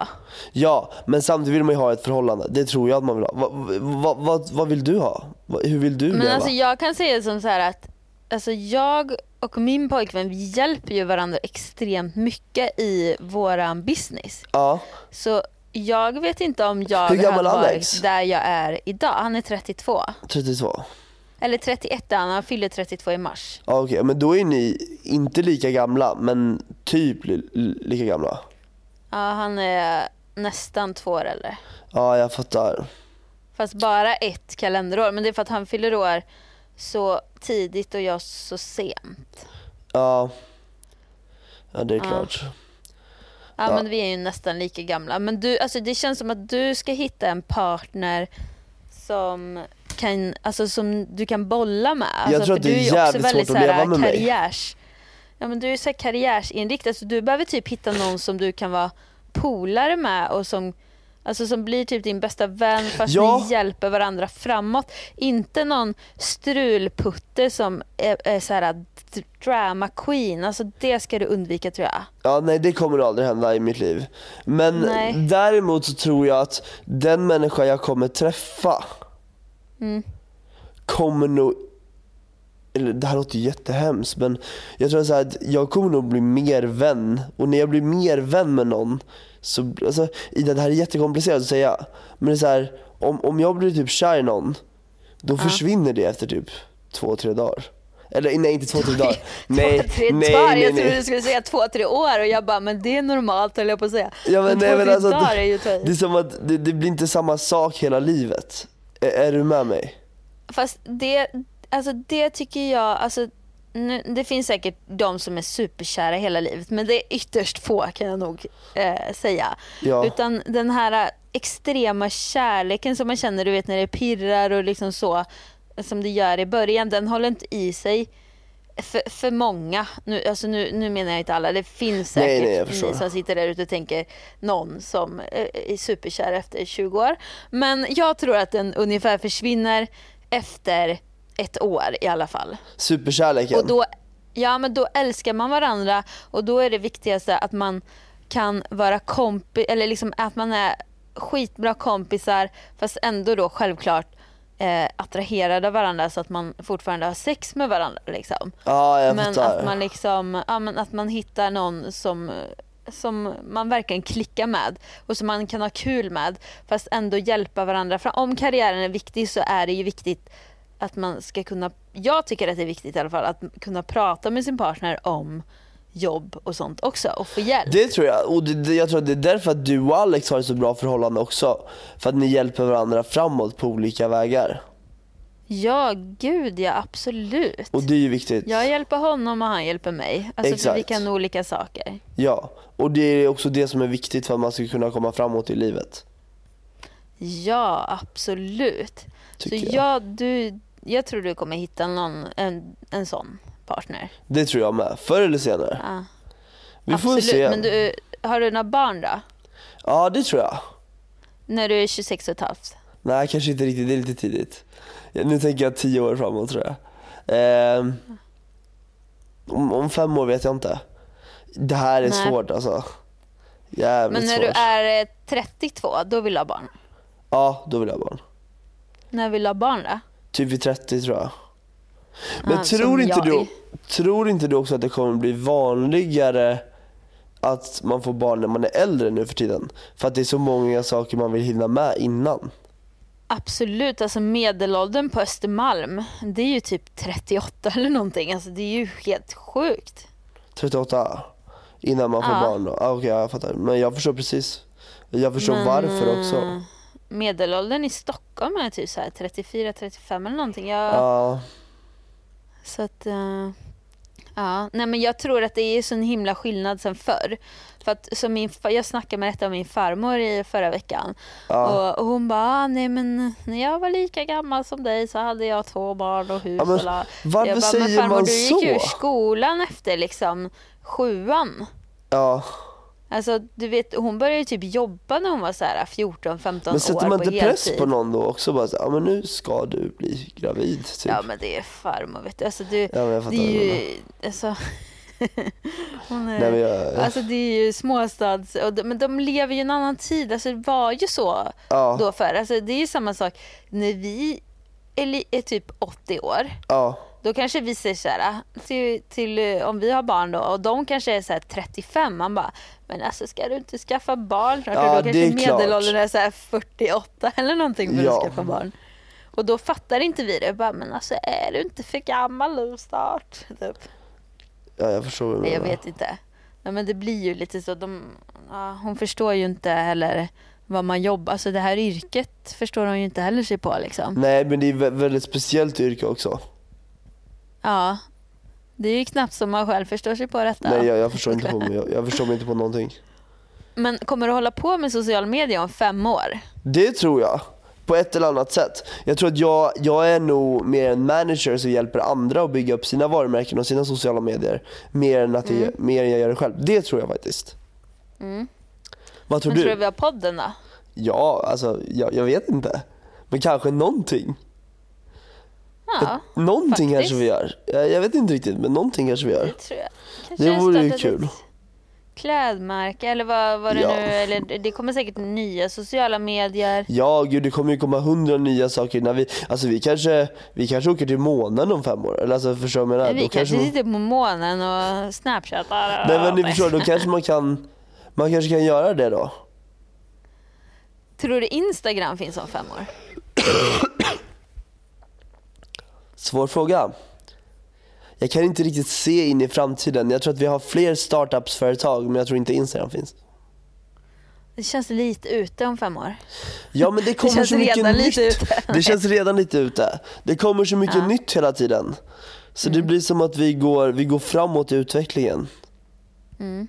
Speaker 1: Ja, men samtidigt vill man ju ha ett förhållande. Det tror jag att man vill ha. Vad, vad, vad, vad vill du ha? Hur vill du
Speaker 2: Men
Speaker 1: leva?
Speaker 2: alltså jag kan säga som så här att alltså jag och min pojkvän vi hjälper ju varandra extremt mycket i våran business.
Speaker 1: Ja,
Speaker 2: Så jag vet inte om jag
Speaker 1: Hur gammal
Speaker 2: hade varit där jag är idag. Han är 32.
Speaker 1: 32.
Speaker 2: Eller 31 är han, han fyller 32 i mars.
Speaker 1: Ja, okej, men då är ni inte lika gamla, men typ li, lika gamla.
Speaker 2: Ja, han är nästan två år äldre.
Speaker 1: Ja, jag fattar.
Speaker 2: Fast bara ett kalenderår. Men det är för att han fyller år så tidigt och jag så sent.
Speaker 1: Ja, ja det är klart.
Speaker 2: Ja,
Speaker 1: Ja.
Speaker 2: men vi är ju nästan lika gamla. Men du, alltså det känns som att du ska hitta en partner som kan, alltså som du kan bolla med. Alltså,
Speaker 1: tror att det
Speaker 2: du
Speaker 1: är
Speaker 2: också
Speaker 1: jävligt
Speaker 2: väldigt
Speaker 1: svårt att
Speaker 2: så här
Speaker 1: leva med mig.
Speaker 2: karriärs, Ja men du är så här karriärsinriktad så du behöver typ hitta någon som du kan vara polare med och som Alltså som blir typ din bästa vän fast
Speaker 1: Ja.
Speaker 2: ni hjälper varandra framåt. Inte någon strulputte som är, är så här drama queen. Alltså det ska du undvika tror jag.
Speaker 1: Ja, nej det kommer aldrig hända i mitt liv. Men
Speaker 2: Nej.
Speaker 1: däremot så tror jag att den människa jag kommer träffa
Speaker 2: Mm.
Speaker 1: kommer nog eller det här låter jättehemskt men jag tror så att jag kommer nog bli mer vän och när jag blir mer vän med någon så, alltså Ida det här är jättekomplicerat att säga men det är så här, om, om jag blir typ kär i någon då försvinner det efter typ två, tre dagar. Eller nej inte två, tre dagar. Nej,
Speaker 2: två, tre
Speaker 1: nej,
Speaker 2: dagar.
Speaker 1: nej,
Speaker 2: Jag trodde du skulle säga två, tre år och jag bara, men det är normalt höll jag på att säga.
Speaker 1: Ja, men nej,
Speaker 2: två,
Speaker 1: men
Speaker 2: tre
Speaker 1: alltså,
Speaker 2: dagar
Speaker 1: det-
Speaker 2: är ju i.
Speaker 1: Det är som att det, det blir inte samma sak hela livet. Är, är du med mig?
Speaker 2: Fast det, alltså det tycker jag, alltså nu, det finns säkert de som är superkära hela livet men det är ytterst få kan jag nog eh, säga.
Speaker 1: Ja.
Speaker 2: Utan den här extrema kärleken som man känner du vet när det pirrar och liksom så som det gör i början, den håller inte i sig för, för många. Nu, alltså nu, nu menar jag inte alla, det finns
Speaker 1: Nej,
Speaker 2: säkert
Speaker 1: nej, förstår.
Speaker 2: ni som sitter där ute och tänker någon som eh, är superkär efter 20 år. Men jag tror att den ungefär försvinner efter ett år i alla fall.
Speaker 1: Superkärleken.
Speaker 2: Och då, ja, men då älskar man varandra och då är det viktigaste att man kan vara kompis, eller liksom att man är skitbra kompisar fast ändå då självklart eh, attraherade av varandra så att man fortfarande har sex med varandra. Liksom.
Speaker 1: Ja, jag
Speaker 2: Men
Speaker 1: fattar.
Speaker 2: att man, liksom, ja, men att man hittar någon som, som man verkligen klickar med och som man kan ha kul med fast ändå hjälpa varandra. För om karriären är viktig så är det ju viktigt att man ska kunna, jag tycker att det är viktigt i alla fall, att kunna prata med sin partner om jobb och sånt också och få hjälp.
Speaker 1: Det tror jag. Och det, det, jag tror att det är därför att du och Alex har ett så bra förhållande också. För att ni hjälper varandra framåt på olika vägar.
Speaker 2: Ja, gud ja, absolut.
Speaker 1: Och det är ju viktigt.
Speaker 2: Jag hjälper honom och han hjälper mig. Alltså för
Speaker 1: Exakt.
Speaker 2: vi kan olika saker.
Speaker 1: Ja. Och det är också det som är viktigt för att man ska kunna komma framåt i livet.
Speaker 2: Ja, absolut. Så
Speaker 1: jag.
Speaker 2: jag, du, jag tror du kommer hitta någon, en, en sån partner.
Speaker 1: Det tror jag med. Förr eller senare.
Speaker 2: Ja,
Speaker 1: Vi får
Speaker 2: absolut.
Speaker 1: se.
Speaker 2: Men du, har du några barn då?
Speaker 1: Ja, det tror jag.
Speaker 2: När du är 26 och ett halvt?
Speaker 1: Nej, kanske inte riktigt. Det är lite tidigt. Nu tänker jag tio år framåt tror jag. Ehm, om, om fem år vet jag inte. Det här är
Speaker 2: Nej.
Speaker 1: svårt alltså. Jävligt
Speaker 2: Men när
Speaker 1: svårt.
Speaker 2: du är eh, 32, då vill du ha barn?
Speaker 1: Ja, då vill jag ha barn.
Speaker 2: När vill du ha barn då?
Speaker 1: Typ vid 30 tror jag. Men
Speaker 2: Ah,
Speaker 1: tror, inte
Speaker 2: jag.
Speaker 1: du, tror inte du också att det kommer bli vanligare att man får barn när man är äldre nu för tiden? För att det är så många saker man vill hinna med innan.
Speaker 2: Absolut, alltså medelåldern på Östermalm, det är ju typ 38 eller någonting. Alltså det är ju helt sjukt.
Speaker 1: 38 innan man får
Speaker 2: Ja.
Speaker 1: barn. Ah, Okej, jag fattar. Men jag förstår precis. Jag förstår
Speaker 2: Men,
Speaker 1: varför också.
Speaker 2: Medelåldern i Stockholm är typ så här 34-35 eller någonting. Jag,
Speaker 1: Ja,
Speaker 2: Så att, eh, ja. Nej men jag tror att det är så en himla skillnad sen förr. För att som min, jag snackade med detta med min farmor i förra veckan.
Speaker 1: ja.
Speaker 2: Och, och hon bara, ah, nej men när jag var lika gammal som dig så hade jag två barn och hus
Speaker 1: Ja, men
Speaker 2: och la.
Speaker 1: varför
Speaker 2: jag bara,
Speaker 1: säger
Speaker 2: men farmor
Speaker 1: man
Speaker 2: du gick ju ur
Speaker 1: så?
Speaker 2: skolan efter liksom sjuan.
Speaker 1: ja.
Speaker 2: Alltså du vet hon började typ jobba när hon var så här 14-15
Speaker 1: Men
Speaker 2: år
Speaker 1: sätter man inte press på någon då också? Bara så, ja men nu ska du bli gravid typ.
Speaker 2: Ja men det är farmor vet du. Alltså, du
Speaker 1: Ja, men jag fattar
Speaker 2: det är ju, alltså, Hon är,
Speaker 1: Nej, men jag,
Speaker 2: Alltså det är ju småstads... Och de, men de lever ju en annan tid. Alltså det var ju så
Speaker 1: ja,
Speaker 2: då förr. Alltså det är ju samma sak när vi är, är typ 80 år.
Speaker 1: ja,
Speaker 2: Då kanske vi säger så här, till, till, eh, om vi har barn då och de kanske är så här 35. Man bara, men alltså ska du inte skaffa barn?
Speaker 1: Ja,
Speaker 2: då
Speaker 1: det är
Speaker 2: kanske
Speaker 1: klart.
Speaker 2: medelåldern är så här 48 eller någonting för
Speaker 1: Ja.
Speaker 2: att skaffa barn. Och då fattar inte vi det. Bara, men alltså är du inte för gammal nu snart? Typ.
Speaker 1: ja, jag förstår vad du
Speaker 2: Nej, jag vet inte. Nej, men det blir ju lite så. De, ja, hon förstår ju inte heller vad man jobbar, alltså det här yrket förstår hon ju inte heller sig på liksom.
Speaker 1: Nej men det är vä- väldigt speciellt yrke också.
Speaker 2: Ja. Det är ju knappt som man själv förstår sig på detta.
Speaker 1: Nej jag, jag, förstår inte på, jag, jag förstår mig inte på någonting.
Speaker 2: Men kommer du hålla på med social media om fem år?
Speaker 1: Det tror jag. På ett eller annat sätt. Jag tror att jag, jag är nog mer en manager som hjälper andra att bygga upp sina varumärken och sina sociala medier. Mer än, att jag, mer än jag gör det själv. Det tror jag faktiskt.
Speaker 2: Mm.
Speaker 1: Vad tror
Speaker 2: Men
Speaker 1: du?
Speaker 2: tror du vi har podden då?
Speaker 1: Ja, alltså jag, jag vet inte. Men kanske någonting.
Speaker 2: Ja,
Speaker 1: Någonting
Speaker 2: faktiskt.
Speaker 1: kanske vi gör. Jag, jag vet inte riktigt men någonting kanske vi gör.
Speaker 2: det tror jag. Kanske
Speaker 1: Det vore ju kul.
Speaker 2: Klädmärke eller vad, vad det
Speaker 1: Ja.
Speaker 2: nu eller det kommer säkert nya sociala medier.
Speaker 1: Ja gud det kommer ju komma hundra nya saker när vi, alltså vi kanske, vi kanske åker till månen om fem år. Eller alltså förstår du vad jag menar?
Speaker 2: vi
Speaker 1: Då
Speaker 2: kanske
Speaker 1: man-
Speaker 2: sitter på månen och snapchattar.
Speaker 1: Nej men ni förstår, då kanske man kan, man kanske kan göra det då.
Speaker 2: Tror du Instagram finns om fem år?
Speaker 1: Svår fråga. Jag kan inte riktigt se in i framtiden. Jag tror att vi har fler startups-företag men jag tror inte Instagram finns.
Speaker 2: Det känns lite ute om fem år.
Speaker 1: Ja men det kommer
Speaker 2: känns
Speaker 1: så mycket
Speaker 2: redan
Speaker 1: nytt. Det känns redan lite ute. Det kommer så mycket
Speaker 2: Ja.
Speaker 1: nytt hela tiden. Så
Speaker 2: Mm.
Speaker 1: det blir som att vi går, vi går framåt i utvecklingen.
Speaker 2: Mm.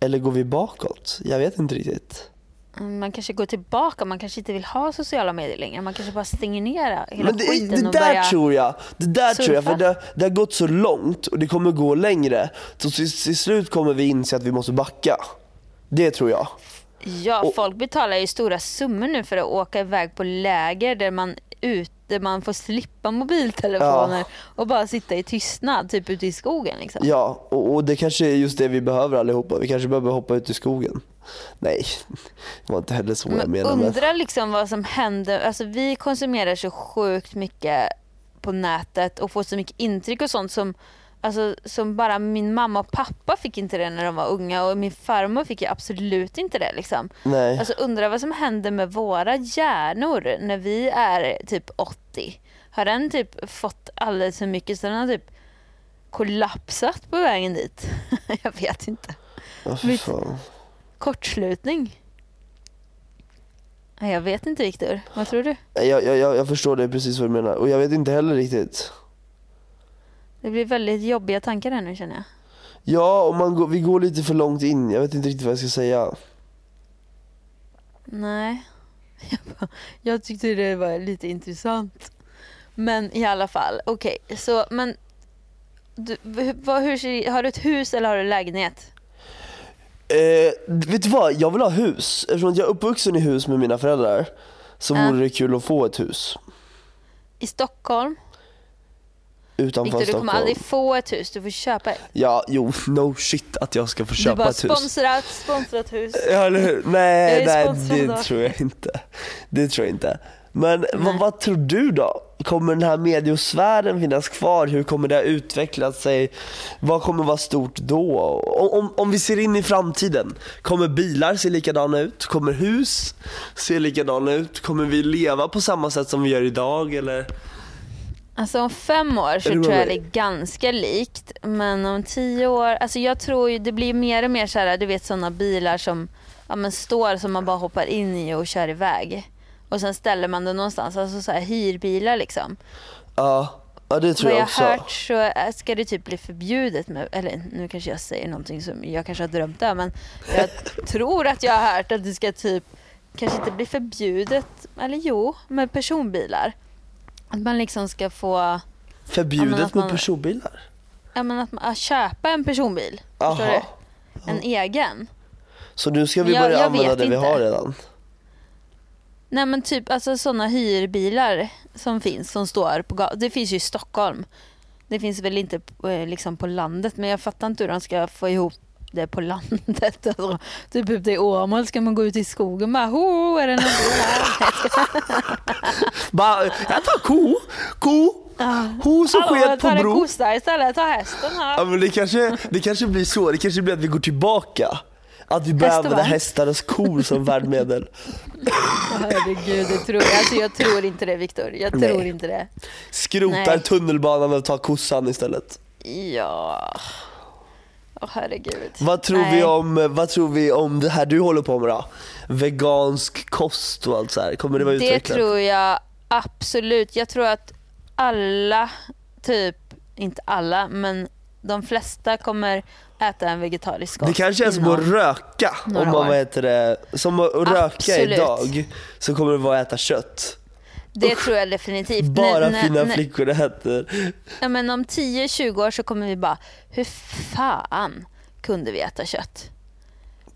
Speaker 1: Eller går vi bakåt? Jag vet inte riktigt.
Speaker 2: Mm, Man kanske går tillbaka, man kanske inte vill ha sociala medier längre. Man kanske bara stänger ner hela
Speaker 1: Men det,
Speaker 2: skiten
Speaker 1: det
Speaker 2: och
Speaker 1: där
Speaker 2: börjar...
Speaker 1: tror jag, det där tror jag,
Speaker 2: surfa.
Speaker 1: för det, det har gått så långt och det kommer gå längre. Så till, till slut kommer vi inse att vi måste backa. Det tror jag.
Speaker 2: Ja,
Speaker 1: Och-
Speaker 2: folk betalar ju stora summor nu för att åka iväg på läger där man, ut, där man får slippa mobiltelefoner
Speaker 1: Ja.
Speaker 2: och bara sitta i tystnad, typ ute i skogen. Liksom.
Speaker 1: Ja, och, och det kanske är just det vi behöver allihopa. Vi kanske behöver hoppa ut i skogen. Nej, det var inte heller så jag
Speaker 2: Men
Speaker 1: menade. Men...
Speaker 2: undrar liksom vad som händer. Alltså vi konsumerar så sjukt mycket på nätet och får så mycket intryck och sånt som, alltså, som bara min mamma och pappa fick inte det när de var unga och min farmor fick ju absolut inte det. Liksom.
Speaker 1: Nej.
Speaker 2: Alltså undrar vad som händer med våra hjärnor när vi är typ 80. Har den typ fått alldeles för mycket så den har typ kollapsat på vägen dit? Jag vet inte.
Speaker 1: Fan.
Speaker 2: Kortslutning? Jag vet inte Viktor. Vad tror du?
Speaker 1: Jag, jag, jag förstår det precis vad du menar. Och jag vet inte heller riktigt.
Speaker 2: Det blir väldigt jobbiga tankar här nu känner jag.
Speaker 1: Ja, och man går, vi går lite för långt in. Jag vet inte riktigt vad jag ska säga.
Speaker 2: Nej. Jag, bara, jag tyckte det var lite intressant. Men i alla fall, okej. så men du, vad, hur har du ett hus eller har du lägenhet?
Speaker 1: Eh, vet du vad? Jag vill ha hus. Eftersom jag är uppvuxen i hus med mina föräldrar så vore det kul att få ett hus.
Speaker 2: I Stockholm?
Speaker 1: Utanför
Speaker 2: Viktor, du kommer aldrig få ett hus. Du får köpa ett.
Speaker 1: Ja, jo, no shit att jag ska få
Speaker 2: Du
Speaker 1: köpa
Speaker 2: bara
Speaker 1: ett hus.
Speaker 2: sponsrat, sponsrat hus.
Speaker 1: Ja, eller hur? Nej, nej det
Speaker 2: av-
Speaker 1: tror jag inte. Det tror jag inte. Men vad, vad tror du då? Kommer den här mediosfären finnas kvar? Hur kommer det utveckla sig? Vad kommer vara stort då? Om, om, om vi ser in i framtiden, kommer bilar se likadana ut? Kommer hus se likadana ut? Kommer vi leva på samma sätt som vi gör idag? Eller?
Speaker 2: Alltså om fem år så tror jag det är ganska likt. Men om tio år, alltså jag tror ju det blir mer och mer så här, du vet sådana bilar som ja, men står som man bara hoppar in i och kör iväg. Och sen ställer man den någonstans, alltså så här hyrbilar liksom.
Speaker 1: Ja, ja det tror
Speaker 2: Vad
Speaker 1: jag
Speaker 2: jag
Speaker 1: också.
Speaker 2: har hört så är- ska det typ bli förbjudet med, eller nu kanske jag säger någonting som jag kanske har drömt det men jag tror att jag har hört att det ska typ kanske inte bli förbjudet, eller jo, med personbilar. Att man liksom ska få
Speaker 1: Förbjudet
Speaker 2: att man-
Speaker 1: med personbilar?
Speaker 2: Ja, men att, man- att köpa en personbil.
Speaker 1: Aha.
Speaker 2: En egen.
Speaker 1: Så nu ska vi
Speaker 2: Men jag-
Speaker 1: börja
Speaker 2: jag
Speaker 1: använda det vi
Speaker 2: inte.
Speaker 1: har redan?
Speaker 2: Nej men typ alltså sådana hyrbilar som finns som står på gatan. Det finns ju i Stockholm. Det finns väl inte eh, liksom på landet men jag fattar inte hur de ska få ihop det på landet. Alltså, typ ute i Åmål ska man gå ut i skogen bara ho, är det någon här?
Speaker 1: Bara, jag tar ko, ko, ho som sket på
Speaker 2: ta
Speaker 1: bro.
Speaker 2: kossa istället, ta hästen
Speaker 1: Ja,
Speaker 2: här.
Speaker 1: men det, kanske, det kanske blir så, det kanske blir att vi går tillbaka. Att vi börjar använda hästar och skor som värdmedel.
Speaker 2: Herregud, det tror jag. Alltså, jag tror inte det Viktor. Jag
Speaker 1: Nej.
Speaker 2: tror inte det.
Speaker 1: Skrotar
Speaker 2: Nej.
Speaker 1: tunnelbanan och tar kossan istället.
Speaker 2: Ja. Åh herregud.
Speaker 1: Vad tror,
Speaker 2: Nej.
Speaker 1: vi om, vad tror vi om det här du håller på med då? Vegansk kost och allt så här. Kommer det vara
Speaker 2: Det
Speaker 1: utvecklat?
Speaker 2: tror jag absolut. Jag tror att alla, typ, inte alla, men de flesta kommer äta en vegetarisk kost.
Speaker 1: Det kanske är som att röka, om man vad heter det, som att röka
Speaker 2: Absolut.
Speaker 1: idag så kommer det vara att äta kött.
Speaker 2: Det tror jag definitivt.
Speaker 1: Bara
Speaker 2: Nej,
Speaker 1: fina
Speaker 2: nej,
Speaker 1: flickor äter.
Speaker 2: Ja, men om 10-20 år så kommer vi bara, hur fan kunde vi äta kött?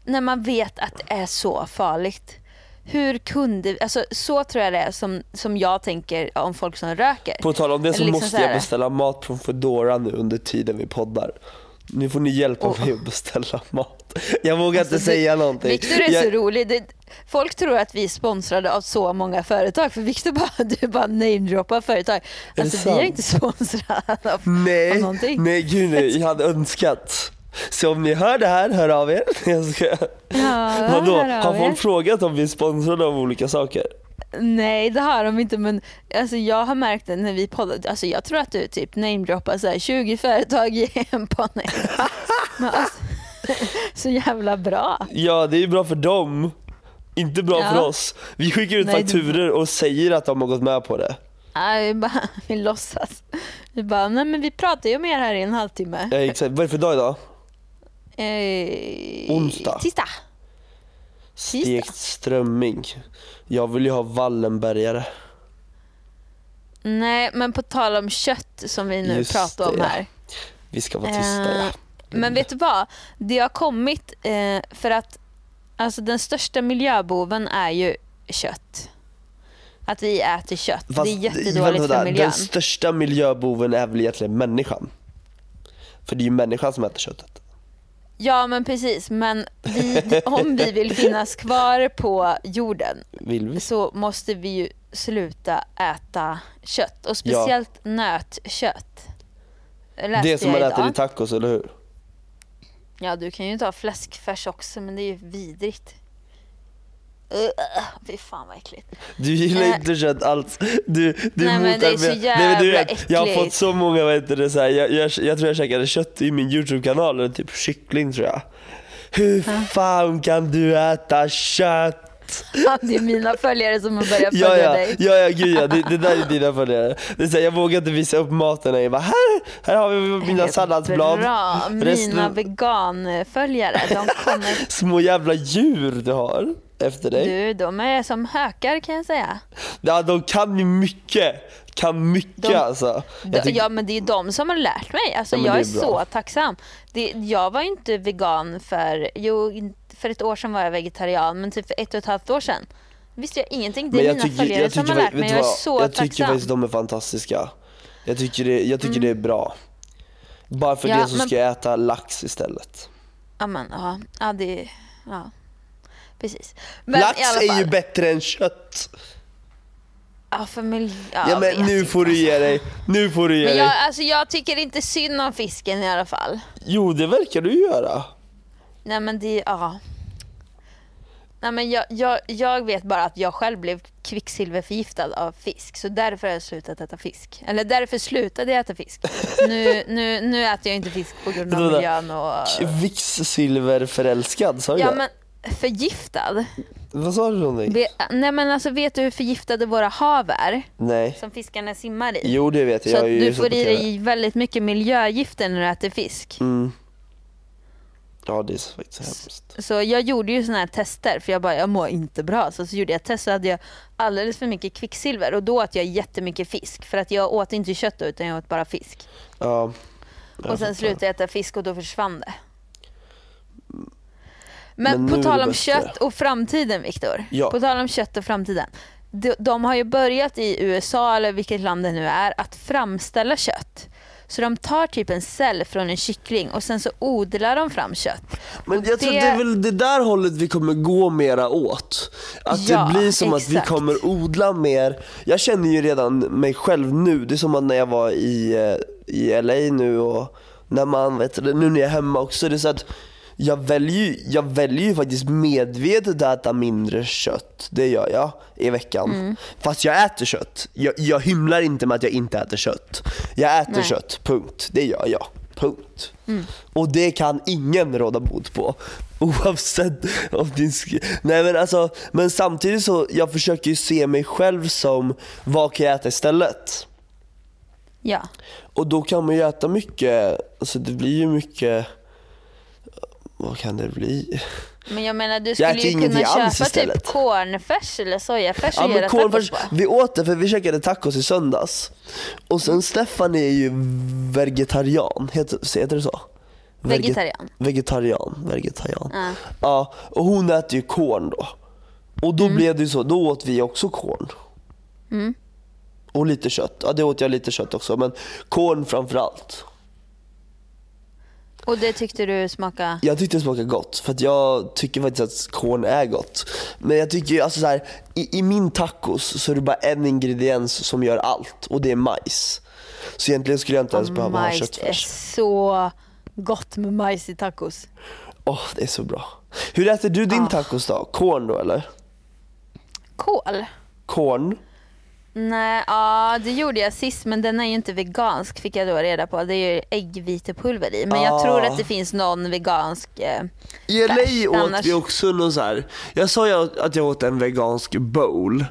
Speaker 2: När man vet att det är så farligt. Hur kunde alltså så tror jag det är som, som jag tänker om folk som röker.
Speaker 1: På tal om det så
Speaker 2: liksom
Speaker 1: måste
Speaker 2: så
Speaker 1: jag beställa mat från Foodora nu under tiden vi poddar. Nu får ni hjälpa
Speaker 2: Åh.
Speaker 1: mig att beställa mat. Jag vågar
Speaker 2: Alltså,
Speaker 1: inte säga någonting.
Speaker 2: Viktor är
Speaker 1: jag,
Speaker 2: så rolig. Det, folk tror att vi är sponsrade av så många företag för Viktor bara, du bara namedroppar företag. Alltså vi
Speaker 1: sant?
Speaker 2: är inte sponsrade av, av
Speaker 1: Nej,
Speaker 2: någonting.
Speaker 1: nej gud nej, jag hade önskat. Så om ni hör det här, hör av er. Jag ska...
Speaker 2: Ja,
Speaker 1: Vadå,
Speaker 2: av
Speaker 1: har folk frågat om vi är sponsrade av olika saker?
Speaker 2: Nej det har de inte men alltså, jag har märkt det när vi poddar. Alltså, jag tror att du typ namedroppar så här 20 företag i en podd. Men alltså, Så jävla bra.
Speaker 1: Ja, det är ju bra för dem. Inte bra
Speaker 2: Ja.
Speaker 1: för oss. Vi skickar ut
Speaker 2: Nej,
Speaker 1: fakturer och säger att de har gått med på det.
Speaker 2: Nej, vi, bara, vi låtsas. Vi bara, nej men vi pratar ju om er här i en halvtimme.
Speaker 1: Ja, exakt. Vad är det för dag idag?
Speaker 2: Eh,
Speaker 1: Onsdag.
Speaker 2: Tisdag.
Speaker 1: Stekt strömming. Jag vill ju ha Wallenbergare.
Speaker 2: Nej men på tal om kött som vi nu
Speaker 1: Just
Speaker 2: pratar om
Speaker 1: det, ja.
Speaker 2: här.
Speaker 1: Vi ska vara tysta
Speaker 2: Eh,
Speaker 1: ja.
Speaker 2: Men vet du vad? Det har kommit eh, för att alltså, den största miljöboven är ju kött. Att vi äter kött.
Speaker 1: Fast,
Speaker 2: det är jättedåligt för miljön.
Speaker 1: Den största miljöboven är väl egentligen människan? För det är ju människan som äter köttet.
Speaker 2: Ja men precis men vi, om vi vill finnas kvar på jorden så måste vi ju sluta äta kött och speciellt nötkött. Läste
Speaker 1: Det som man äter i tacos, eller hur?
Speaker 2: Ja du kan ju ta fläskfärs också men det är ju vidrigt. Uh, fy fan vad äckligt.
Speaker 1: Du gillar
Speaker 2: Eh.
Speaker 1: inte kött alls. Du, du
Speaker 2: Nej, men det är så
Speaker 1: motarbetar- Nej, du
Speaker 2: jävla
Speaker 1: vet, Jag har
Speaker 2: äckligt.
Speaker 1: fått så många, vad heter det, så här, jag, jag, jag tror jag käkade kött i min YouTube-kanal, typ kyckling tror jag. Hur fan kan du äta kött?
Speaker 2: Ja, det är mina följare som har börjat följa
Speaker 1: Ja ja,
Speaker 2: dig.
Speaker 1: ja, ja gud ja, det, det där är dina följare. Det är så här, jag vågar inte visa upp maten, jag bara här, här har vi mina salladsblad.
Speaker 2: Bra, mina
Speaker 1: Resten-
Speaker 2: veganföljare de kommer,
Speaker 1: Små jävla djur du har efter dig.
Speaker 2: du de är som hökar kan jag säga.
Speaker 1: Ja, de kan ju mycket. Kan mycket
Speaker 2: De-
Speaker 1: alltså. Tycker-
Speaker 2: ja men det är de som har lärt mig. Alltså,
Speaker 1: Ja,
Speaker 2: jag är,
Speaker 1: är
Speaker 2: så tacksam. Det, jag var ju inte vegan för, jo för ett år sedan var jag vegetarian men typ för ett och ett halvt år sedan visste jag ingenting. Det är mina
Speaker 1: tycker,
Speaker 2: följare
Speaker 1: jag
Speaker 2: som har lärt mig. Jag är så
Speaker 1: jag tycker
Speaker 2: tacksam.
Speaker 1: faktiskt de är fantastiska. Jag tycker det, jag tycker det är bra. Bara för
Speaker 2: Mm. Ja,
Speaker 1: det så
Speaker 2: men-
Speaker 1: ska jag äta lax istället.
Speaker 2: Ja men ja, ja det, ja. Precis. Men
Speaker 1: lax är ju bättre än kött.
Speaker 2: Ja för miljö,
Speaker 1: Ja,
Speaker 2: jag
Speaker 1: men nu får du
Speaker 2: alltså.
Speaker 1: ge dig. Nu får du ge
Speaker 2: Men
Speaker 1: dig.
Speaker 2: jag, alltså, jag tycker inte synd om fisken i alla fall.
Speaker 1: Jo, det verkar du göra.
Speaker 2: Nej men det, ja. Nej men jag, jag, jag vet bara att jag själv blev kvicksilverförgiftad av fisk. Så därför har jag slutat äta fisk. Eller därför slutade jag äta fisk. Nu, nu, nu äter jag inte fisk på grund av miljön och...
Speaker 1: Kvicksilverförälskad, sa du
Speaker 2: Ja
Speaker 1: det?
Speaker 2: men förgiftad?
Speaker 1: Vad sa du för någonting?
Speaker 2: Ve- Nej men alltså vet du hur förgiftade våra hav är?
Speaker 1: Nej.
Speaker 2: Som fiskarna simmar i?
Speaker 1: Jo, det vet jag.
Speaker 2: Så
Speaker 1: jag ju
Speaker 2: du får i
Speaker 1: TV.
Speaker 2: dig väldigt mycket miljögifter när du äter fisk.
Speaker 1: Mm. Ja, det är faktiskt hemskt.
Speaker 2: Så jag gjorde ju såna här tester för jag bara, jag mår inte bra. Så, så gjorde jag ett test så hade jag alldeles för mycket kvicksilver och då åt jag jättemycket fisk. För att jag åt inte kött då, utan jag åt bara fisk.
Speaker 1: Ja. jag
Speaker 2: och sen
Speaker 1: fattar.
Speaker 2: slutade jag äta fisk och då försvann det. Men,
Speaker 1: Men
Speaker 2: på tal
Speaker 1: det
Speaker 2: om kött och framtiden Viktor.
Speaker 1: Ja.
Speaker 2: På tal om kött och framtiden. De, de har ju börjat i USA eller vilket land det nu är att framställa kött Så de tar typ en cell från en kyckling och sen så odlar de fram kött.
Speaker 1: Men
Speaker 2: Och
Speaker 1: jag tror
Speaker 2: det-
Speaker 1: det är väl det där hållet vi kommer gå mera åt. Att
Speaker 2: Ja,
Speaker 1: det blir som att vi
Speaker 2: exakt.
Speaker 1: kommer odla mer. Jag känner ju redan mig själv nu. Det är som att när jag var i, eh, i LA nu och när man, vet nu när jag är hemma också. Det är så att jag väljer, ju- jag väljer ju faktiskt medvetet att äta mindre kött. Det gör jag i veckan.
Speaker 2: Mm.
Speaker 1: Fast jag äter kött. Jag, jag hymlar inte med att jag inte äter kött. Jag äter
Speaker 2: Nej.
Speaker 1: kött, punkt. Det gör jag. Punkt.
Speaker 2: Mm.
Speaker 1: Och det kan ingen råda bot på. Oavsett om din Nej men alltså, men samtidigt så, jag försöker ju se mig själv som, vad kan jag äta istället?
Speaker 2: Ja.
Speaker 1: Och då kan man ju äta mycket, alltså det blir ju mycket, vad kan det bli?
Speaker 2: Men jag menar du skulle ju kunna köpa
Speaker 1: istället.
Speaker 2: typ cornfärs eller sojafärs
Speaker 1: Ja
Speaker 2: och göra
Speaker 1: cornfärs,
Speaker 2: tacos på.
Speaker 1: vi åt det för vi käkade tacos i söndags. Och sen Stefan är ju vegetarian, heter, heter det så? Veget-
Speaker 2: Vegetarian.
Speaker 1: Vegetarian, vegetarian.
Speaker 2: Ja.
Speaker 1: Ja, och hon äter ju korn då. Och då blev det ju så, då åt vi också korn. Och lite kött. Ja, det åt jag lite kött också, men korn framför allt.
Speaker 2: Och det tyckte du smakade...
Speaker 1: Jag tyckte det smakade gott, för att jag tycker faktiskt att korn är gott. Men jag tycker alltså så här, i, i min tacos så är det bara en ingrediens som gör allt och det är majs. Så egentligen skulle jag inte ens behöva ha
Speaker 2: majs är
Speaker 1: köttfärs.
Speaker 2: så gott med majs i tacos.
Speaker 1: Åh, det är så bra. Hur äter du din
Speaker 2: Ah.
Speaker 1: tacos då? Korn då eller?
Speaker 2: Kål?
Speaker 1: Korn?
Speaker 2: Nej, ja det gjorde jag sist men den är ju inte vegansk fick jag då reda på. Det är ju äggvitepulver i. Men jag tror att det finns någon vegansk. Eh,
Speaker 1: I LA
Speaker 2: Färs,
Speaker 1: åt
Speaker 2: annars-
Speaker 1: vi också någon så här. jag sa ju att jag åt en vegansk bowl.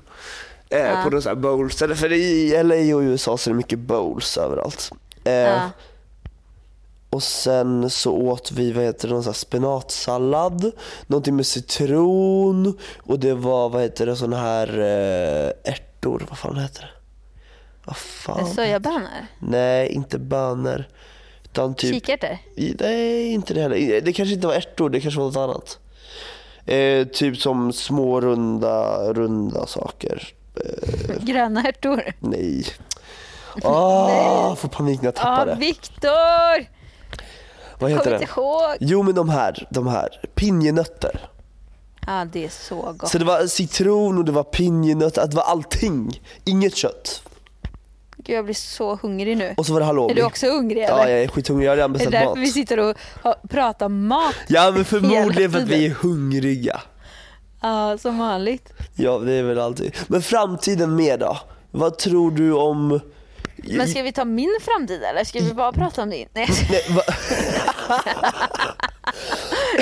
Speaker 1: Eh,
Speaker 2: Ja.
Speaker 1: På någon så här bowlställe, för i LA och USA så är det mycket bowls överallt. Eh,
Speaker 2: ja.
Speaker 1: Och sen så åt vi, vad heter det, någon så här spenatsallad, någonting med citron och det var, vad heter det, sån här eh, ärtor, vad fan heter det? Vad fan?
Speaker 2: Sojabönor?
Speaker 1: Nej, inte bönor. Utan typ
Speaker 2: Kikärtor?
Speaker 1: Nej, inte det heller. Det kanske inte var ärtor, det kanske var något annat. Eh, typ som små runda, runda saker.
Speaker 2: Gröna ärtor?
Speaker 1: Nej. Åh, jag får panik när jag tappar
Speaker 2: Ja,
Speaker 1: det.
Speaker 2: Viktor!
Speaker 1: Vad heter det? Jo men de här, de här. Pinjenötter.
Speaker 2: Ja, det är så gott.
Speaker 1: Så det var citron och det var pinjenötter, det var allting. Inget kött.
Speaker 2: Gud, jag blir så hungrig nu.
Speaker 1: Och så var det halloumi.
Speaker 2: Är du också hungrig eller?
Speaker 1: Ja, jag är skithungrig. Jag har redan
Speaker 2: är det
Speaker 1: beställt
Speaker 2: därför
Speaker 1: mat.
Speaker 2: vi sitter och pratar mat?
Speaker 1: Ja men förmodligen för att vi är hungriga.
Speaker 2: Ja, som vanligt.
Speaker 1: Ja det är väl alltid. Men framtiden mer då? Vad tror du om...
Speaker 2: Men ska vi ta min framtid eller ska vi bara prata om din? Nej,
Speaker 1: Nej, va...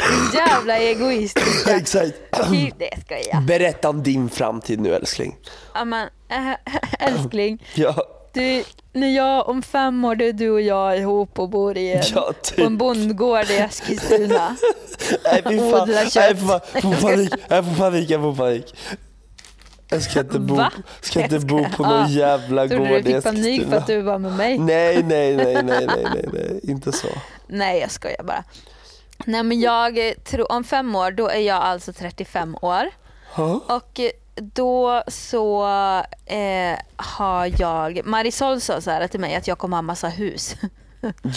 Speaker 2: jävla egoistiska.
Speaker 1: Exakt.
Speaker 2: Det ska jag.
Speaker 1: Berätta om din framtid nu älskling.
Speaker 2: Ja, men, äh, älskling,
Speaker 1: Ja,
Speaker 2: du, när jag om fem år, då är du och jag ihop och bor i en,
Speaker 1: ja
Speaker 2: på en
Speaker 1: typ.
Speaker 2: bondgård i Eskilstuna.
Speaker 1: Nej fy fan.
Speaker 2: Odla kött.
Speaker 1: Nej, jag får, panik, jag får panik, jag får panik. Jag ska inte bo,
Speaker 2: Va?
Speaker 1: ska inte bo på någon
Speaker 2: Ah,
Speaker 1: jävla gård i
Speaker 2: du fick panik för
Speaker 1: Eskilstuna.
Speaker 2: att du var med mig?
Speaker 1: Nej, nej, nej, nej, nej, nej, nej, inte så.
Speaker 2: Nej jag skojar bara. Nej men jag eh, tror, om fem år då är jag alltså 35 år.
Speaker 1: Ha?
Speaker 2: Och eh, då så eh, har jag, Marisol sa så här till mig att jag kommer ha massa hus.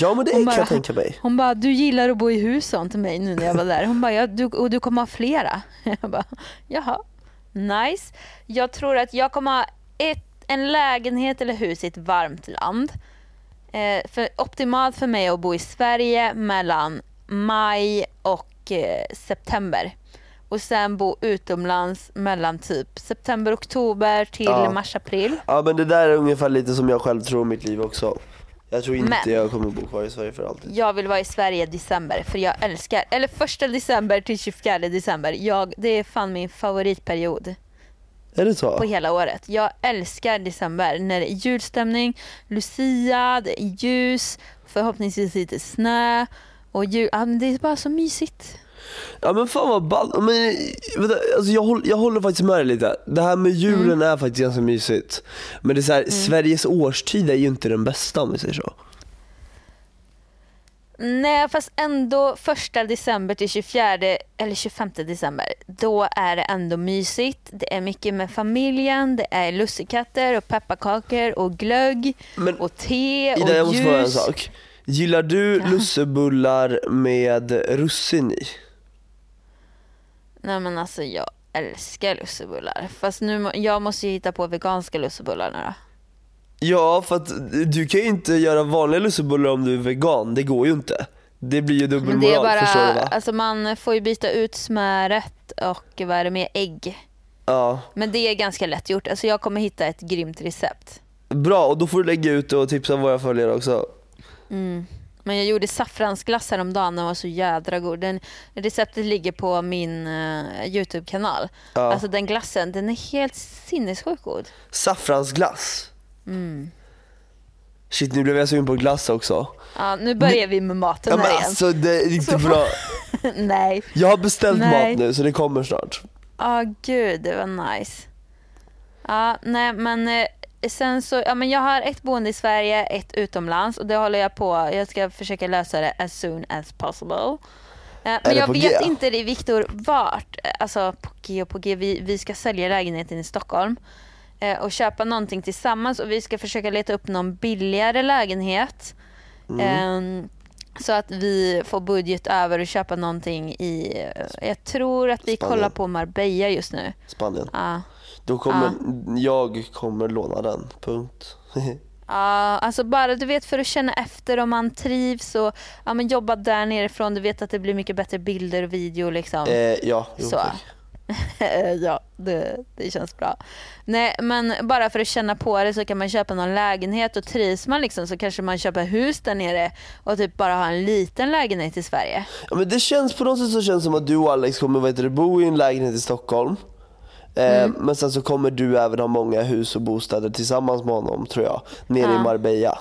Speaker 1: Ja men det
Speaker 2: Hon
Speaker 1: kan
Speaker 2: bara-
Speaker 1: jag tänka mig.
Speaker 2: Hon bara, du gillar att bo i hus sa hon till mig nu när jag var där. Hon bara, ja, du, och du kommer ha flera. Jag bara, jaha, nice. Jag tror att jag kommer ha ett, en lägenhet eller hus i ett varmt land. Eh, för, optimalt för mig att bo i Sverige mellan maj och eh, september. Och sen bo utomlands mellan typ september, oktober till
Speaker 1: Ja.
Speaker 2: mars, april.
Speaker 1: Ja men det där är ungefär lite som jag själv tror om mitt liv också. Jag tror inte
Speaker 2: Men-
Speaker 1: jag kommer bo kvar i Sverige för alltid.
Speaker 2: Jag vill vara i Sverige i december för jag älskar, eller första december till 24 december. Jag, det är fan min favoritperiod
Speaker 1: Är det så?
Speaker 2: på hela året. Jag älskar december när det är julstämning, Lucia, det är ljus, förhoppningsvis lite snö och jul, ja, men det är bara så mysigt.
Speaker 1: Ja men fan vad ball. Men, vänta, alltså jag, håller, jag håller faktiskt med dig lite. Det här med julen
Speaker 2: Mm.
Speaker 1: är faktiskt ganska mysigt. Men det är så här, Sveriges årstid är ju inte den bästa om vi säger så.
Speaker 2: Nej fast ändå första december till 24 eller 25 december. Då är det ändå mysigt. Det är mycket med familjen, det är lussekatter och pepparkakor och glögg
Speaker 1: Men
Speaker 2: och te och
Speaker 1: Ida, jag måste fråga en
Speaker 2: ljus.
Speaker 1: sak. Gillar du lussebullar med russin i?
Speaker 2: Nej men alltså jag älskar lussebullar. Fast nu jag måste ju hitta på veganska lussebullar nu då.
Speaker 1: Ja, för att du kan ju inte göra vanliga lussebullar om du är vegan. Det går ju inte. Det blir ju
Speaker 2: Men det är
Speaker 1: dubbelmoral,
Speaker 2: bara,
Speaker 1: förstår du va?
Speaker 2: alltså man får ju byta ut smöret och vad är det med ägg.
Speaker 1: Ja.
Speaker 2: Men det är ganska lätt gjort. Alltså jag kommer hitta ett grymt recept.
Speaker 1: Bra, och då får du lägga ut och tipsa våra följare också.
Speaker 2: Mm. Men jag gjorde saffransglass häromdagen, den var så jädra god. Den, receptet ligger på min eh, Youtube-kanal.
Speaker 1: Ja.
Speaker 2: Alltså den glassen, den är helt sinnessjukt god.
Speaker 1: Saffransglass.
Speaker 2: Mm.
Speaker 1: Shit, nu blev jag sugen på glass också.
Speaker 2: Ja, nu börjar vi med maten
Speaker 1: Ja, men
Speaker 2: här igen.
Speaker 1: alltså det är inte
Speaker 2: Så-
Speaker 1: bra.
Speaker 2: Nej.
Speaker 1: Jag har beställt
Speaker 2: Nej.
Speaker 1: mat nu så det kommer snart.
Speaker 2: Ja, gud det var nice. Ja, nej men eh, sen så, ja men jag har ett boende i Sverige, ett utomlands och det håller jag på, jag ska försöka lösa det as soon as possible. Eh, Men jag vet
Speaker 1: G?
Speaker 2: inte Viktor vart, eh, alltså på G och på G, vi, vi ska sälja lägenheten i Stockholm eh, och köpa någonting tillsammans och vi ska försöka leta upp någon billigare lägenhet.
Speaker 1: Mm.
Speaker 2: Eh, så att vi får budget över och köpa någonting i, eh, jag tror att vi
Speaker 1: Spanien.
Speaker 2: kollar på Marbella just nu.
Speaker 1: Spanien.
Speaker 2: Ja.
Speaker 1: Då kommer, jag kommer låna den, punkt.
Speaker 2: Ja, alltså bara du vet för att känna efter om man trivs och ja, men jobba där nerifrån. Du vet att det blir mycket bättre bilder och video liksom.
Speaker 1: eh, ja, jo,
Speaker 2: Så.
Speaker 1: tack.
Speaker 2: ja, det, det känns bra. Nej, men bara för att känna på det så kan man köpa någon lägenhet och trivs man liksom så kanske man köper hus där nere och typ bara ha en liten lägenhet i Sverige.
Speaker 1: Ja, men det känns på något sätt så känns som att du och Alex kommer vad heter det, bo i en lägenhet i Stockholm. Eh,
Speaker 2: Mm.
Speaker 1: Men sen så kommer du även ha många hus och bostäder tillsammans med honom tror jag. Nere i
Speaker 2: Ja.
Speaker 1: Marbella.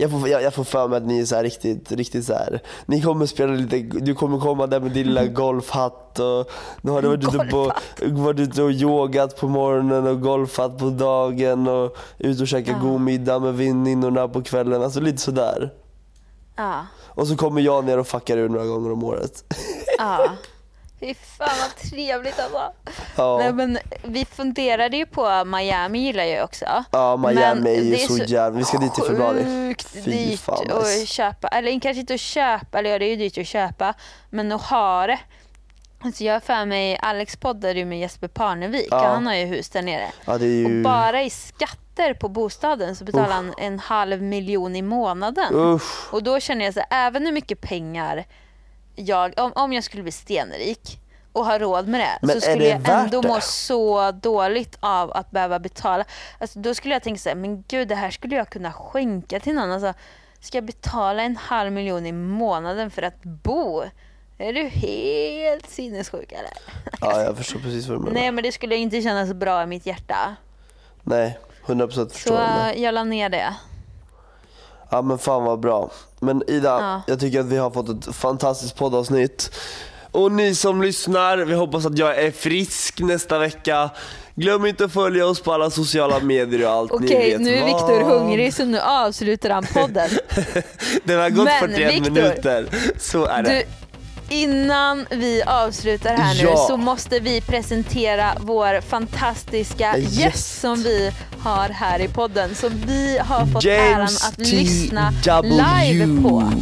Speaker 1: Jag får, jag, jag får för mig att ni är så riktigt, riktigt så här. Ni kommer spela lite, du kommer komma där med din lilla golfhatt och nu har du varit ute, på, varit ute och yogat på morgonen och golfhatt på dagen och ut och käka god middag med väninnorna på kvällen. Alltså lite sådär.
Speaker 2: Ja,
Speaker 1: Och så kommer jag ner och fuckar ur några gånger om året.
Speaker 2: ja. Fy fan vad trevligt alltså.
Speaker 1: Ja.
Speaker 2: Nej, men vi funderade ju på Miami gillar jag också.
Speaker 1: Ja, Miami är ju
Speaker 2: det
Speaker 1: så jävla- vi ska dit i februari.
Speaker 2: Sjukt dyrt
Speaker 1: fan,
Speaker 2: att
Speaker 1: nice.
Speaker 2: köpa, eller kanske inte att köpa, eller ja det är ju dyrt att köpa, men att ha det. Alltså jag har för mig, Alex poddade ju med Jesper Parnevik
Speaker 1: Ja.
Speaker 2: och han har ju hus där nere.
Speaker 1: Ja, det är ju...
Speaker 2: Och bara i skatter på bostaden så betalar han en halv miljon i månaden.
Speaker 1: Usch.
Speaker 2: Och då känner jag så här, även hur mycket pengar jag, om, om jag skulle bli stenrik och ha råd med det
Speaker 1: Men
Speaker 2: så skulle
Speaker 1: det
Speaker 2: jag ändå
Speaker 1: det?
Speaker 2: må så dåligt av att behöva betala. Alltså, då skulle jag tänka så här, men gud det här skulle jag kunna skänka till någon. Alltså, ska jag betala en halv miljon i månaden för att bo? Är du helt sinnessjuk eller?
Speaker 1: Ja, jag förstår precis vad du menar.
Speaker 2: Nej men det skulle inte kännas bra i mitt hjärta.
Speaker 1: Nej, 100% förstår
Speaker 2: Så
Speaker 1: jag
Speaker 2: la ner det.
Speaker 1: Ja men fan vad bra. Men Ida,
Speaker 2: Ja.
Speaker 1: jag tycker att vi har fått ett fantastiskt poddavsnitt. Och ni som lyssnar, vi hoppas att jag är frisk nästa vecka. Glöm inte att följa oss på alla sociala medier och allt ni
Speaker 2: Okej,
Speaker 1: vet
Speaker 2: nu är. Viktor hungrig så nu avslutar han podden.
Speaker 1: Den har gått
Speaker 2: Men,
Speaker 1: 41
Speaker 2: Viktor,
Speaker 1: minuter. Så är det.
Speaker 2: Du, innan vi avslutar här nu
Speaker 1: Ja.
Speaker 2: så måste vi presentera vår fantastiska
Speaker 1: Yes.
Speaker 2: gäst som vi har här i podden. Som vi har fått
Speaker 1: James
Speaker 2: äran att
Speaker 1: T.
Speaker 2: lyssna
Speaker 1: W.
Speaker 2: live på.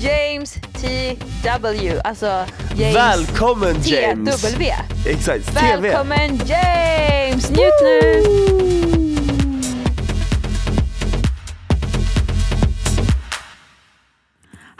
Speaker 2: James T.W. Alltså James
Speaker 1: Välkommen James!
Speaker 2: T.W.
Speaker 1: Exakt, TV.
Speaker 2: Välkommen James! Njut nu!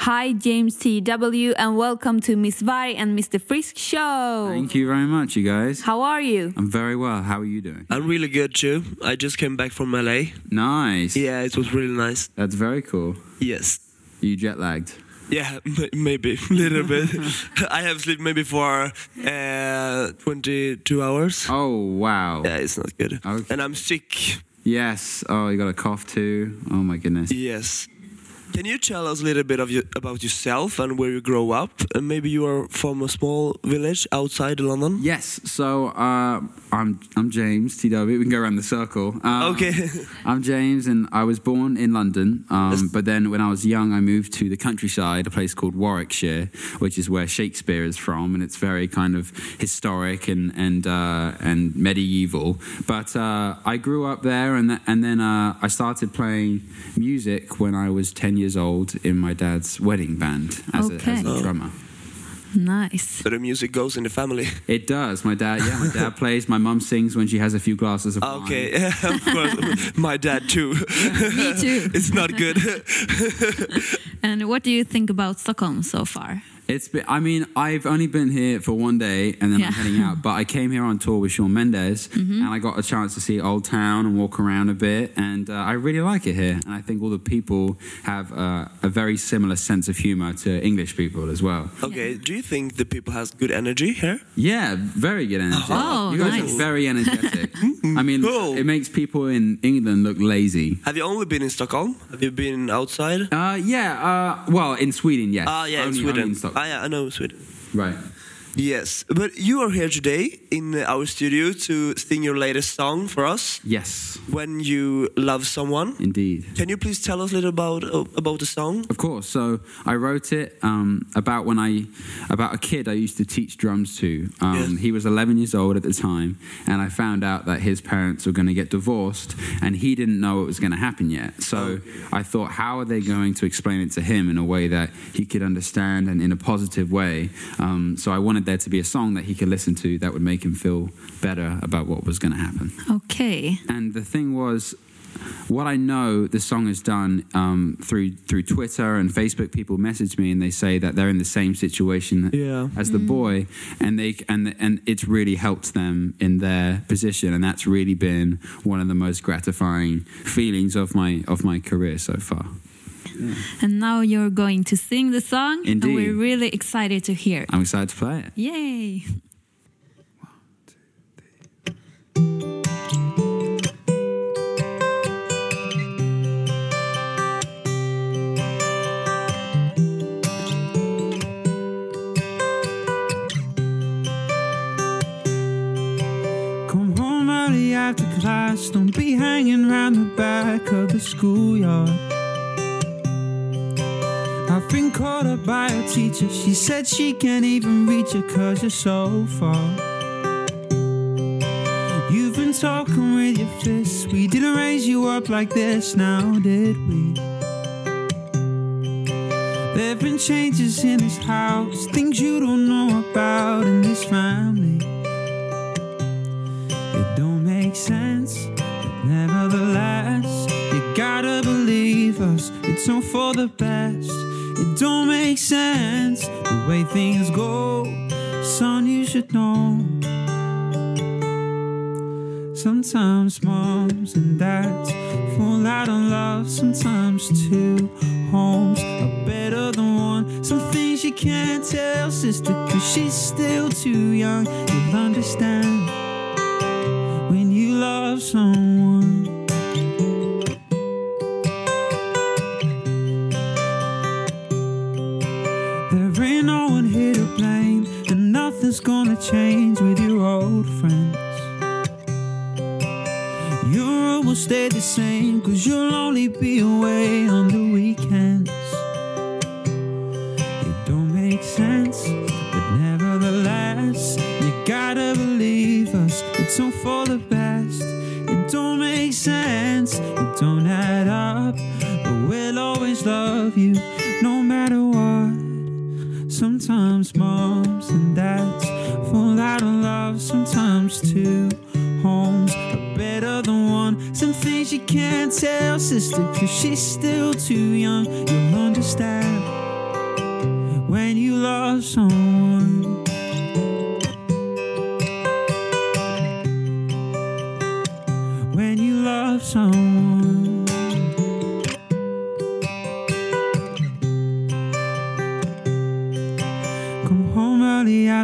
Speaker 3: Hi, James T.W., and welcome to Miss Vi and Mr. Frisk Show.
Speaker 4: Thank you very much, you guys.
Speaker 3: How are you?
Speaker 4: I'm very well. How are you doing?
Speaker 1: I'm really good too. I just came back from LA.
Speaker 4: Nice.
Speaker 1: Yeah, it was really nice.
Speaker 4: That's very cool.
Speaker 1: Yes.
Speaker 4: Are you jet lagged?
Speaker 1: Yeah, maybe a little bit. I have slept maybe for uh, 22 hours.
Speaker 4: Oh, wow.
Speaker 1: Yeah, it's not good.
Speaker 4: Okay.
Speaker 1: And I'm sick.
Speaker 4: Yes. Oh, you got a cough too. Oh, my goodness.
Speaker 1: Yes. Can you tell us a little bit of you, about yourself and where you grow up? And maybe you are from a small village outside London.
Speaker 4: Yes. So uh, I'm I'm James TW. We can go around the circle. Um,
Speaker 1: Okay.
Speaker 4: I'm James, and I was born in London. Um, but then when I was young, I moved to the countryside, a place called Warwickshire, which is where Shakespeare is from, and it's very kind of historic and and uh, and medieval. But uh, I grew up there, and th- and then uh, I started playing music when I was ten years old in my dad's wedding band as, a, as a drummer.
Speaker 3: Nice.
Speaker 1: So the music goes in the family.
Speaker 4: It does. My dad, yeah, my dad plays. My mum sings when she has a few glasses of wine.
Speaker 1: Okay, of course. My dad too.
Speaker 3: Me too.
Speaker 1: it's not good.
Speaker 3: And what do you think about Stockholm so far?
Speaker 4: It's been, I mean, I've only been here for one day and then
Speaker 3: Yeah.
Speaker 4: I'm heading out. But I came here on tour with Shawn Mendes and I got a chance to see Old Town and walk around a bit. And uh, I really like it here. And I think all the people have uh, a very similar sense of humor to English people as well.
Speaker 1: Okay, do you think the people has good energy here?
Speaker 4: Yeah, very good energy.
Speaker 3: Oh,
Speaker 4: you guys
Speaker 3: nice.
Speaker 4: are very energetic. I mean,
Speaker 1: Cool.
Speaker 4: it makes people in England look lazy.
Speaker 1: Have you only been in Stockholm? Have you been outside?
Speaker 4: Uh, yeah, uh, well, in Sweden, yes.
Speaker 1: Ah, yeah, in Sweden.
Speaker 4: only in Stockholm.
Speaker 1: Yeah, I know Sweden.
Speaker 4: Right.
Speaker 1: Yes, but you are here today in our studio to sing your latest song for us.
Speaker 4: Yes,
Speaker 1: When you love someone.
Speaker 4: indeed.
Speaker 1: Can you please tell us a little about uh, about the song?
Speaker 4: Of course. So I wrote it um, about when I about a kid I used to teach drums to. Um,
Speaker 1: Yes.
Speaker 4: He was 11 years old at the time, and I found out that his parents were going to get divorced, and he didn't know it was going to happen yet. So I thought, how are they going to explain it to him in a way that he could understand and in a positive way? Um, so I wanted there to be a song that he could listen to that would make him feel better about what was going to happen.
Speaker 3: Okay.
Speaker 4: And the thing was, what I know the song has done um, through through Twitter and Facebook, people message me and they say that they're in the same situation
Speaker 1: Yeah.
Speaker 4: as the boy, and they and and it's really helped them in their position, and that's really been one of the most gratifying feelings of my of my career so far. Mm.
Speaker 3: And now you're going to sing the song.
Speaker 4: Indeed.
Speaker 3: And we're really excited to hear it.
Speaker 4: I'm excited to play it.
Speaker 3: Yay.
Speaker 5: Come home early after class. Don't be hanging around the back of the schoolyard. Been caught up by a teacher. She said she can't even reach you cause you're so far. You've been talking with your fists. We didn't raise you up like this now, did we? There've been changes in this house, things you don't know about in this family. It don't make sense, but nevertheless, you gotta believe us. It's all for the best. Don't make sense the way things go. Son, you should know. Sometimes moms and dads fall out of love. Sometimes two homes are better than one. Some things you can't tell, sister, cause she's still too young. You'll understand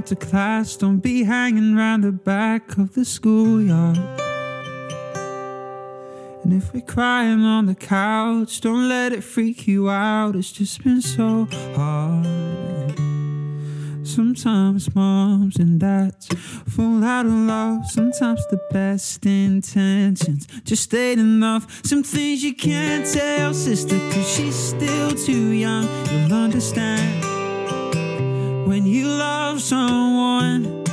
Speaker 5: after class. Don't be hanging around the back of the schoolyard. And if we're crying on the couch, don't let it freak you out. It's just been so hard. Sometimes moms and dads fall out of love. Sometimes the best intentions just ain't enough. Some things you can't tell sister, cause she's still too young. You'll understand when you love someone.